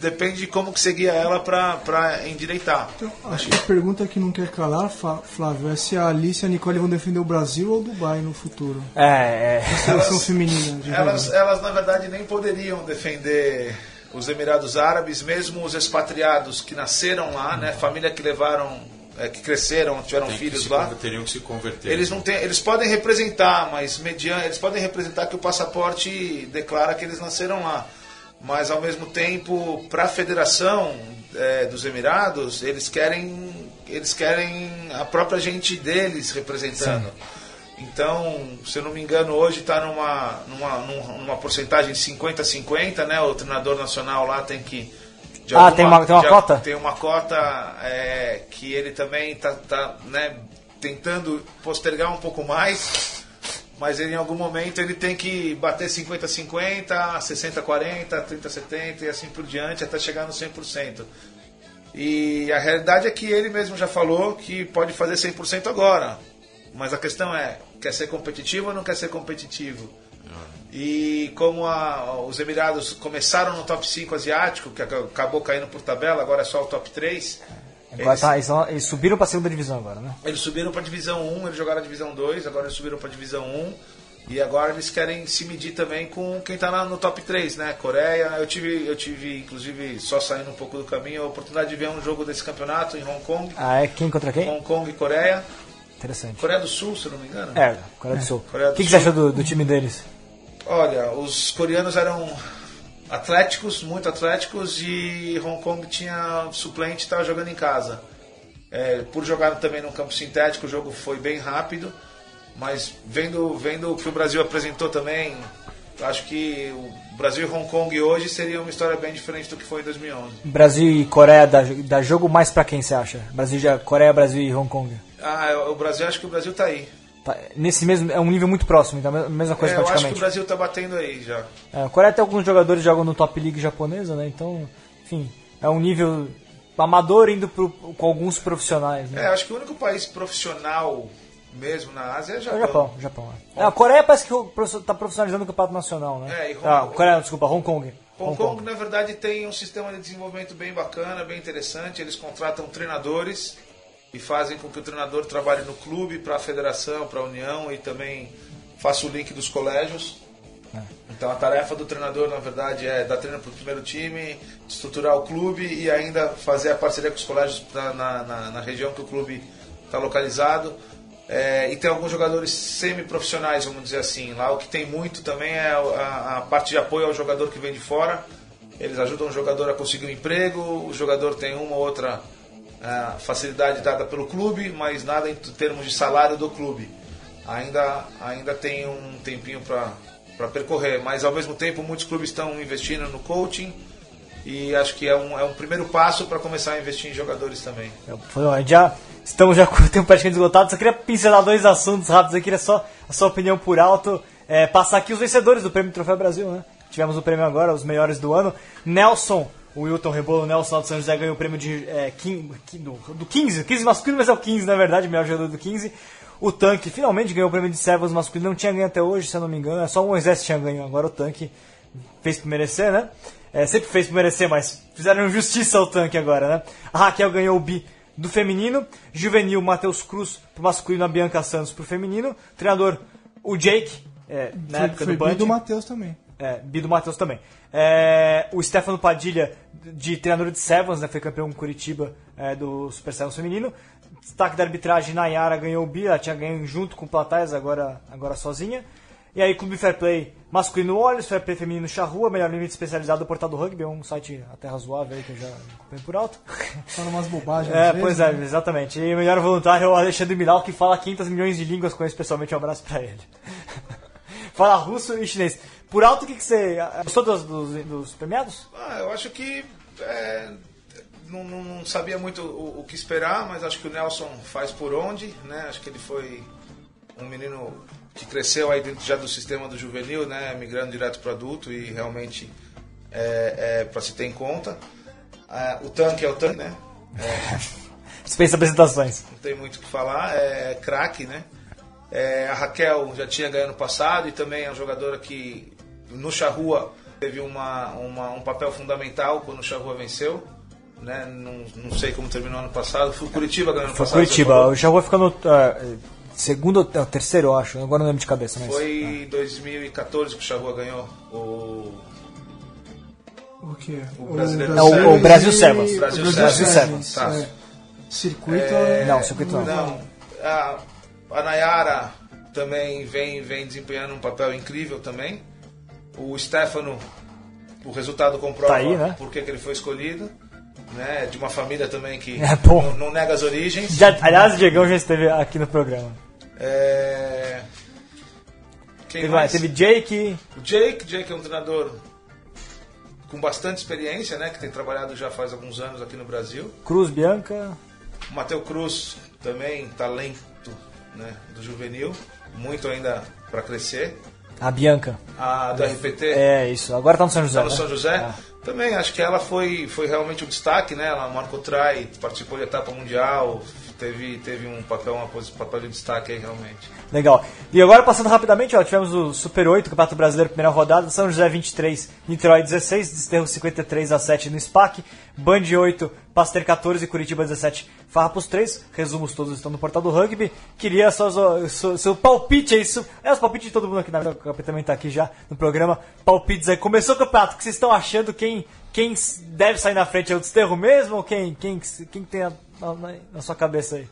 depende de como que você guia ela para endireitar. Então, acho que a pergunta que não quer calar, Flávio, é se a Alice e a Nicole vão defender o Brasil ou o Dubai no futuro. É, é. Seleção feminina. Elas, elas, na verdade, nem poderiam defender os Emirados Árabes, mesmo os expatriados que nasceram lá, né? Família que levaram, é, que cresceram, tiveram tem filhos lá. teriam que se converter. Eles não têm, eles podem representar, mas mediante, eles podem representar que o passaporte declara que eles nasceram lá. Mas ao mesmo tempo, para a federação é, dos Emirados, eles querem, eles querem a própria gente deles representando. Então, se eu não me engano, hoje está numa, numa, num- numa porcentagem 50-50, né? O treinador nacional lá tem que. Ah, tem uma- tem uma de- cota? Tem uma cota é, que ele também está tá, né, tentando postergar um pouco mais, mas ele, em algum momento ele tem que bater 50-50, 60-40, 30-70 e assim por diante, até chegar no 100%. E a realidade é que ele mesmo já falou que pode fazer 100% agora. Mas a questão é, quer ser competitivo ou não quer ser competitivo? E como a- os Emirados começaram no top 5 asiático, que ac- acabou caindo por tabela, agora é só o top 3. Agora Eles, tá, eles, eles subiram pra segunda divisão agora, né? eles subiram para a divisão 1, eles jogaram a divisão 2, agora eles subiram para a divisão 1. E agora eles querem se medir também com quem está no top 3, né? Coreia. Eu tive, eu tive, inclusive, só saindo um pouco do caminho, a oportunidade de ver um jogo desse campeonato em Hong Kong. Ah, é quem contra quem? Hong Kong e Coreia. Interessante. Coreia do Sul, se não me engano. É, Coreia do Sul. O que, que você achou do, do time deles? Olha, os coreanos eram atléticos, muito atléticos, e Hong Kong tinha suplente e estava jogando em casa. É, por jogar também num campo sintético, o jogo foi bem rápido, mas vendo, vendo o que o Brasil apresentou também, acho que o Brasil e Hong Kong hoje seria uma história bem diferente do que foi em 2011. Brasil e Coreia dá, dá jogo mais pra quem você acha? Brasil, já- Coreia, Brasil e Hong Kong. Ah, o Brasil, acho que o Brasil tá aí. Tá nesse mesmo. É um nível muito próximo, então a mesma coisa É, eu acho que o praticamente. Brasil tá batendo aí já. É, a Coreia tem alguns jogadores que jogam no top league japonesa, né? Então, enfim, é um nível amador indo pro, com alguns profissionais, É, né? acho que o único país profissional mesmo na Ásia é É Japão. o Japão, o Japão. É. É, a Coreia parece que está profissionalizando o campeonato nacional, né? É, e Hong ah. Coreia, desculpa, Hong Kong. Hong Kong, na verdade, tem um sistema de desenvolvimento bem bacana, bem interessante. Eles contratam treinadores e fazem com que o treinador trabalhe no clube, para a federação, para a união e também faça o link dos colégios. Então a tarefa do treinador, na verdade, é dar treino para o primeiro time, estruturar o clube e ainda fazer a parceria com os colégios na, na, na região que o clube está localizado. É, e tem alguns jogadores semi-profissionais, vamos dizer assim. Lá o que tem muito também é a, a parte de apoio ao jogador que vem de fora. Eles ajudam o jogador a conseguir um emprego, o jogador tem uma ou outra ah, facilidade dada pelo clube, mas nada em termos de salário do clube. Ainda, ainda tem um tempinho para percorrer, mas ao mesmo tempo muitos clubes estão investindo no coaching e acho que é um, é um primeiro passo para começar a investir em jogadores também. Ó, já estamos já com o tempo praticamente esgotado. Só queria pincelar dois assuntos rápidos. Eu queria só a sua opinião por alto. É, passar aqui os vencedores do Prêmio Troféu Brasil, né? Tivemos o prêmio agora, os melhores do ano. Nelson, o Wilton Rebolo, Nelson lá do São José ganhou o prêmio de, é, quin- quin- do, do 15, 15 masculino, mas é o 15 na verdade, melhor jogador do 15. O Tanque finalmente ganhou o prêmio de Sevens masculino, não tinha ganho até hoje, se eu não me engano, é só o Moisés que tinha ganho, agora o Tanque fez por merecer, né? É, sempre fez por merecer, mas fizeram justiça ao Tanque agora, né? A Raquel ganhou o bi do feminino, juvenil Matheus Cruz pro masculino, a Bianca Santos pro feminino, treinador o Jake, é, na Foi, época foi do Band. do Matheus também. É, do Matheus também. É, o Stefano Padilha, de treinador de Sevens, né, foi campeão com Curitiba é, do Super Sevens feminino. Destaque da arbitragem, Nayara ganhou o Bi, ela tinha ganho junto com o Platais, agora, agora sozinha. E aí, Clube Fair Play masculino Olhos, Fair Play feminino Charrua, melhor limite especializado do Portal do Rugby, um site até razoável aí que eu já acompanho por alto. Fala umas bobagens. É, pois vezes, é, né? exatamente. E o melhor voluntário é o Alexandre Milal, que fala 500 milhões de línguas, conheço pessoalmente, um abraço pra ele. fala russo e chinês. Por alto, o que, que você. Gostou dos, dos, dos premiados? Ah, eu acho que é, não, não- sabia muito o, o que esperar, mas acho que o Nelson faz por onde, né? Acho que ele foi um menino que cresceu aí dentro já do sistema do juvenil, né? Migrando direto para adulto e realmente é, é para se ter em conta. Ah, o tanque é o tanque, né? Dispensa apresentações. não tem muito o que falar, é craque, né? É, a Raquel já tinha ganho no passado e também é uma jogadora que no Charrua teve uma, uma- um papel fundamental quando o Charrua venceu. Né? Não, não sei como terminou ano passado. Foi o Curitiba ganhando no Foi passado. Curitiba. O Charrua ficou no. ah, segundo ou é, terceiro, eu acho. Agora não lembro de cabeça, mas. Foi em 2014 que o Charrua ganhou o, O quê? o brasileiro. É o- o Brasil Sevens. e- Brasil o Sevens, Sevens, tá. é. Circuito é... Não, circuito não. Não, a, a Nayara também vem, vem desempenhando um papel incrível também. O Stefano, o resultado comprova Tá aí, né? por que, ele foi escolhido. Né? De uma família também que É, não, não nega as origens. Já, aliás, o Diegão já esteve aqui no programa. É... Quem Teve, mais? teve Jake. O Jake, Jake é um treinador com bastante experiência, né? Que tem trabalhado já faz alguns anos aqui no Brasil. Cruz Bianca. Matheus Cruz também, talento né, do juvenil, muito ainda para crescer. A Bianca. A do RPT É isso. Agora tá no São José. tá no né? São José. É. Também acho que ela foi, foi realmente um destaque, né? Ela marcou try, participou de etapa mundial, teve, teve um papel, uma posi- papel de destaque aí realmente. Legal. E agora passando rapidamente, ó, tivemos o Super 8, Campeonato Brasileiro, primeira rodada, São José 23, Niterói 16, Desterro 53 a 7 no SPAC, Band 8, Pasteur 14, Curitiba 17, Farrapos 3, resumos todos estão no portal do rugby. Queria só so- seu palpite aí, su- é os palpites de todo mundo aqui, na o capitão também tá aqui já no programa, palpites aí. Começou o campeonato, o que vocês estão achando, quem, quem deve sair na frente é o Desterro mesmo, ou quem, quem, quem tem a- na- na sua cabeça aí?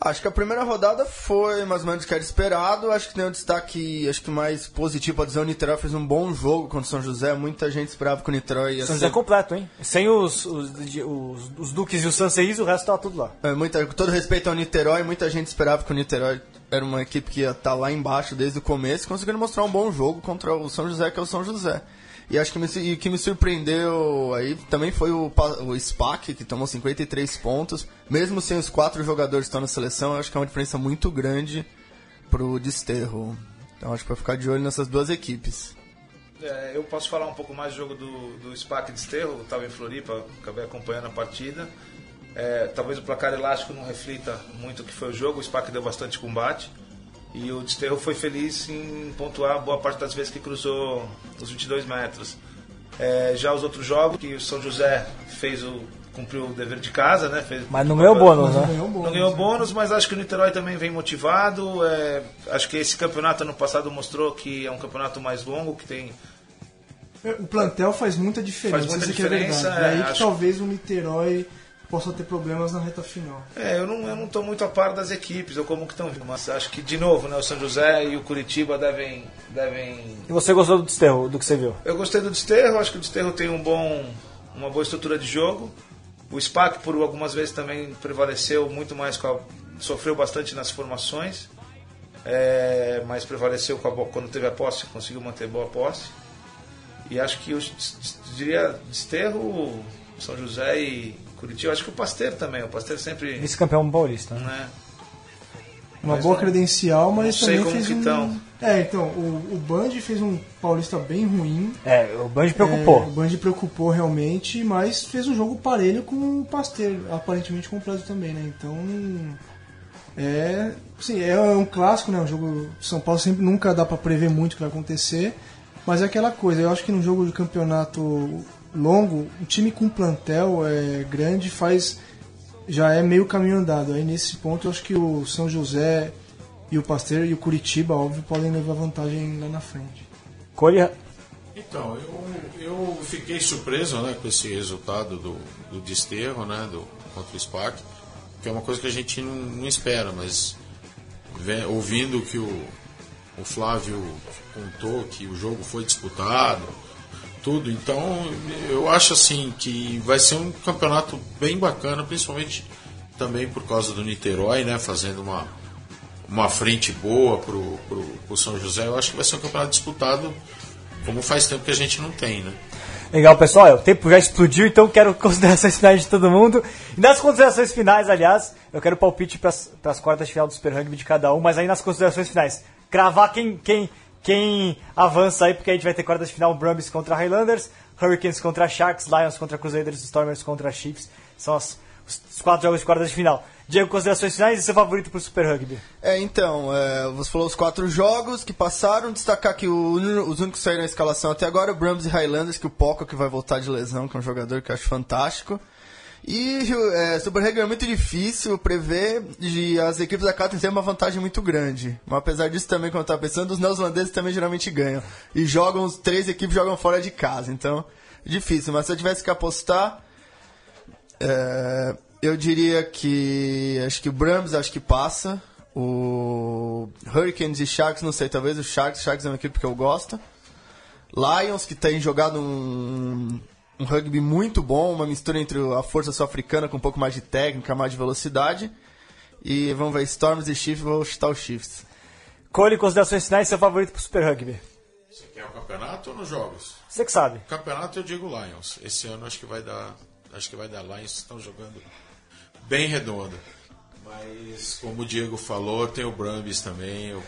Acho que a primeira rodada foi mais ou menos o que era esperado. Acho que tem um destaque acho que mais positivo para dizer o Niterói fez um bom jogo contra o São José. Muita gente esperava que o Niterói ia São ser José completo, hein? Sem os, os, os, os Duques e os Sanseis, o resto tava tudo lá. É, muita, com todo respeito ao Niterói, muita gente esperava que o Niterói era uma equipe que ia estar lá embaixo desde o começo, conseguindo mostrar um bom jogo contra o São José, que é o São José. E acho que me, e o que me surpreendeu aí também foi o, o SPAC, que tomou 53 pontos. Mesmo sem os quatro jogadores que estão na seleção, acho que é uma diferença muito grande pro Desterro. Então acho que vai ficar de olho nessas duas equipes. É, eu posso falar um pouco mais do jogo do, do SPAC de Esterro, estava em Floripa, acabei acompanhando a partida. É, talvez o placar elástico não reflita muito o que foi o jogo, o SPAC deu bastante combate. E o Desterro foi feliz em pontuar boa parte das vezes que cruzou os 22 metros. É, já os outros jogos, que o São José fez o, cumpriu o dever de casa, né? Fez, Mas não ganhou bônus, né? não ganhou bônus, mas acho que o Niterói também vem motivado. é, acho que esse campeonato ano passado mostrou que é um campeonato mais longo, que tem O plantel faz muita diferença, Faz muita é diferença, verdade. é, é aí que acho- talvez o Niterói possa ter problemas na reta final. É, eu não, eu não tô muito a par das equipes, ou como que estão vindo, mas acho que, de novo, né, o São José e o Curitiba devem, devem... E você gostou do desterro, do que você viu? Eu gostei do Desterro, acho que o Desterro tem um bom, uma boa estrutura de jogo. O SPAC, por algumas vezes, também prevaleceu muito mais com a, sofreu bastante nas formações, é, mas prevaleceu com a, quando teve a posse, conseguiu manter boa posse. E acho que, eu diria, Desterro, São José e Curitiba, acho que o Pasteiro também, o Pasteiro sempre... Vice-campeão paulista. né? Uma Mas boa não- credencial, mas não sei também como fez que um... tão. É, então, o, o Band fez um paulista bem ruim. É, o Band preocupou. É, o Band preocupou realmente, mas fez um jogo parelho com o Pasteur, aparentemente completo também, né? Então, é, sim, é um clássico, né? Um jogo São Paulo sempre nunca dá pra prever muito o que vai acontecer, mas é aquela coisa. Eu acho que num jogo de campeonato longo, um time com plantel é grande faz já é meio caminho andado. Aí nesse ponto eu acho que o São José e o Pasteur e o Curitiba, óbvio, podem levar vantagem lá na frente. Colha. Então, eu, eu fiquei surpreso né, com esse resultado do, do desterro né, do, contra o SPAC, que é uma coisa que a gente não, não espera, mas ve- ouvindo que o, o Flávio contou que o jogo foi disputado, tudo, então eu acho assim que vai ser um campeonato bem bacana, principalmente também por causa do Niterói, né, fazendo uma, uma frente boa pro, pro, pro São José, eu acho que vai ser um campeonato disputado como faz tempo que a gente não tem, né? Legal, pessoal. O tempo já explodiu, então quero considerações finais de todo mundo. E nas considerações finais, aliás, eu quero palpite para as quartas de final do Super Rugby de cada um, mas aí nas considerações finais, cravar quem, quem, quem avança aí, porque a gente vai ter quartas de final Brumbies contra Highlanders, Hurricanes contra Sharks, Lions contra Crusaders, Stormers contra Chiefs. São as- os, quatro jogos de quartas de final. Diego, considerações finais e seu favorito pro Super Rugby? É, então, é, você falou os quatro jogos que passaram, destacar que o os únicos que saíram na escalação até agora, o Brahms e Highlanders, que o Poco que vai voltar de lesão, que é um jogador que eu acho fantástico. E é, Super Rugby é muito difícil prever e as equipes da casa têm uma vantagem muito grande. Mas apesar disso também, como eu estava pensando, os neozelandeses também geralmente ganham. E jogam, os três equipes jogam fora de casa, então é difícil. Mas se eu tivesse que apostar, é, eu diria que acho que o Brahms acho que passa. O Hurricanes e Sharks, não sei, talvez o Sharks, Sharks é uma equipe que eu gosto. Lions, que tem jogado um, um rugby muito bom, uma mistura entre a força sul-africana com um pouco mais de técnica, mais de velocidade. E vamos ver, Storms e Chiefs, vou chutar os Chiefs. Cole, considerações finais e seu favorito pro Super Rugby? Você quer o campeonato ou nos jogos? Você que sabe. Campeonato eu digo Lions. Esse ano acho que vai dar. Acho que vai dar Lions, estão jogando bem redondo. Mas como o Diego falou, tem o Brambis também, o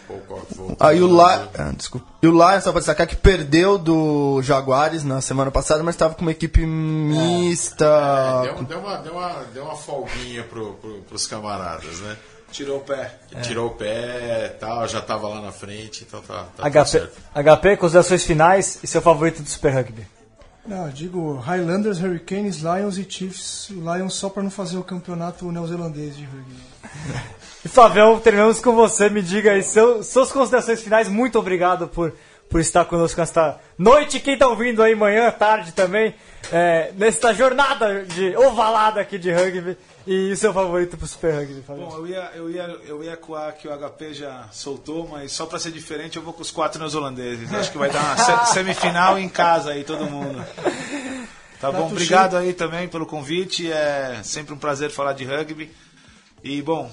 vou- Aí o La... ah, desculpa. E o Lions, só pra destacar, que perdeu do Jaguares na semana passada, mas estava com uma equipe mista. É, deu, deu uma, deu, uma, deu uma folguinha pro, pro, pros camaradas, né? Tirou o pé. Que Tirou o pé tal, já tava lá na frente, então tá, tá tudo HP, certo. HP, considerações finais e seu favorito do Super Rugby? Não, digo Highlanders, Hurricanes, Lions e Chiefs. O Lions só para não fazer o campeonato neozelandês de rugby. E Flavião, terminamos com você. Me diga aí seu, suas considerações finais. Muito obrigado por, por estar conosco nesta noite. Quem está ouvindo aí manhã, tarde também, é, nesta jornada de ovalada aqui de rugby. E o seu favorito pro Super Rugby? Bom, eu ia, eu ia, eu ia coar que o HP já soltou, mas só pra ser diferente eu vou com os quatro neozelandeses. Acho que vai dar uma se- semifinal em casa aí, todo mundo. Tá bom, Prato obrigado aí também pelo convite. É sempre um prazer falar de rugby. E, bom,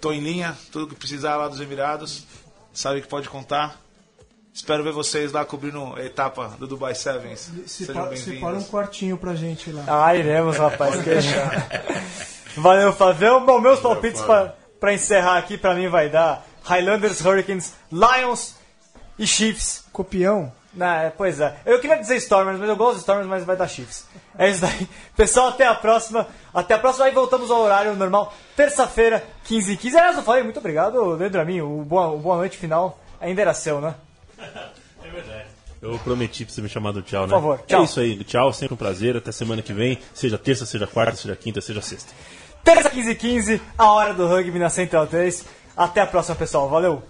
tô em linha, tudo que precisar lá dos Emirados, sabe que pode contar. Espero ver vocês lá cobrindo a etapa do Dubai Sevens. Sejam Separa, bem-vindos. separa um quartinho pra gente lá. Ah, iremos, rapaz. Valeu, Flavião. Bom, meus palpites pra, pra encerrar aqui, pra mim vai dar Highlanders, Hurricanes, Lions e Chiefs. Copião. Na, pois é. Eu queria dizer Stormers, mas eu gosto de Stormers, mas vai dar Chiefs. É isso daí. Pessoal, até a próxima. Até a próxima. Aí voltamos ao horário normal. Terça-feira, 15 h 15 Aliás, eu falei, muito obrigado, Leandro Amin. O boa, o boa noite final ainda era seu, né? É verdade. Eu prometi pra você me chamar do tchau, né? Por favor, é tchau. É isso aí, tchau, sempre um prazer. Até semana que vem, seja terça, seja quarta, seja quinta, seja sexta. Terça 15 e 15 a hora do rugby na Central 3. Até a próxima, pessoal. Valeu!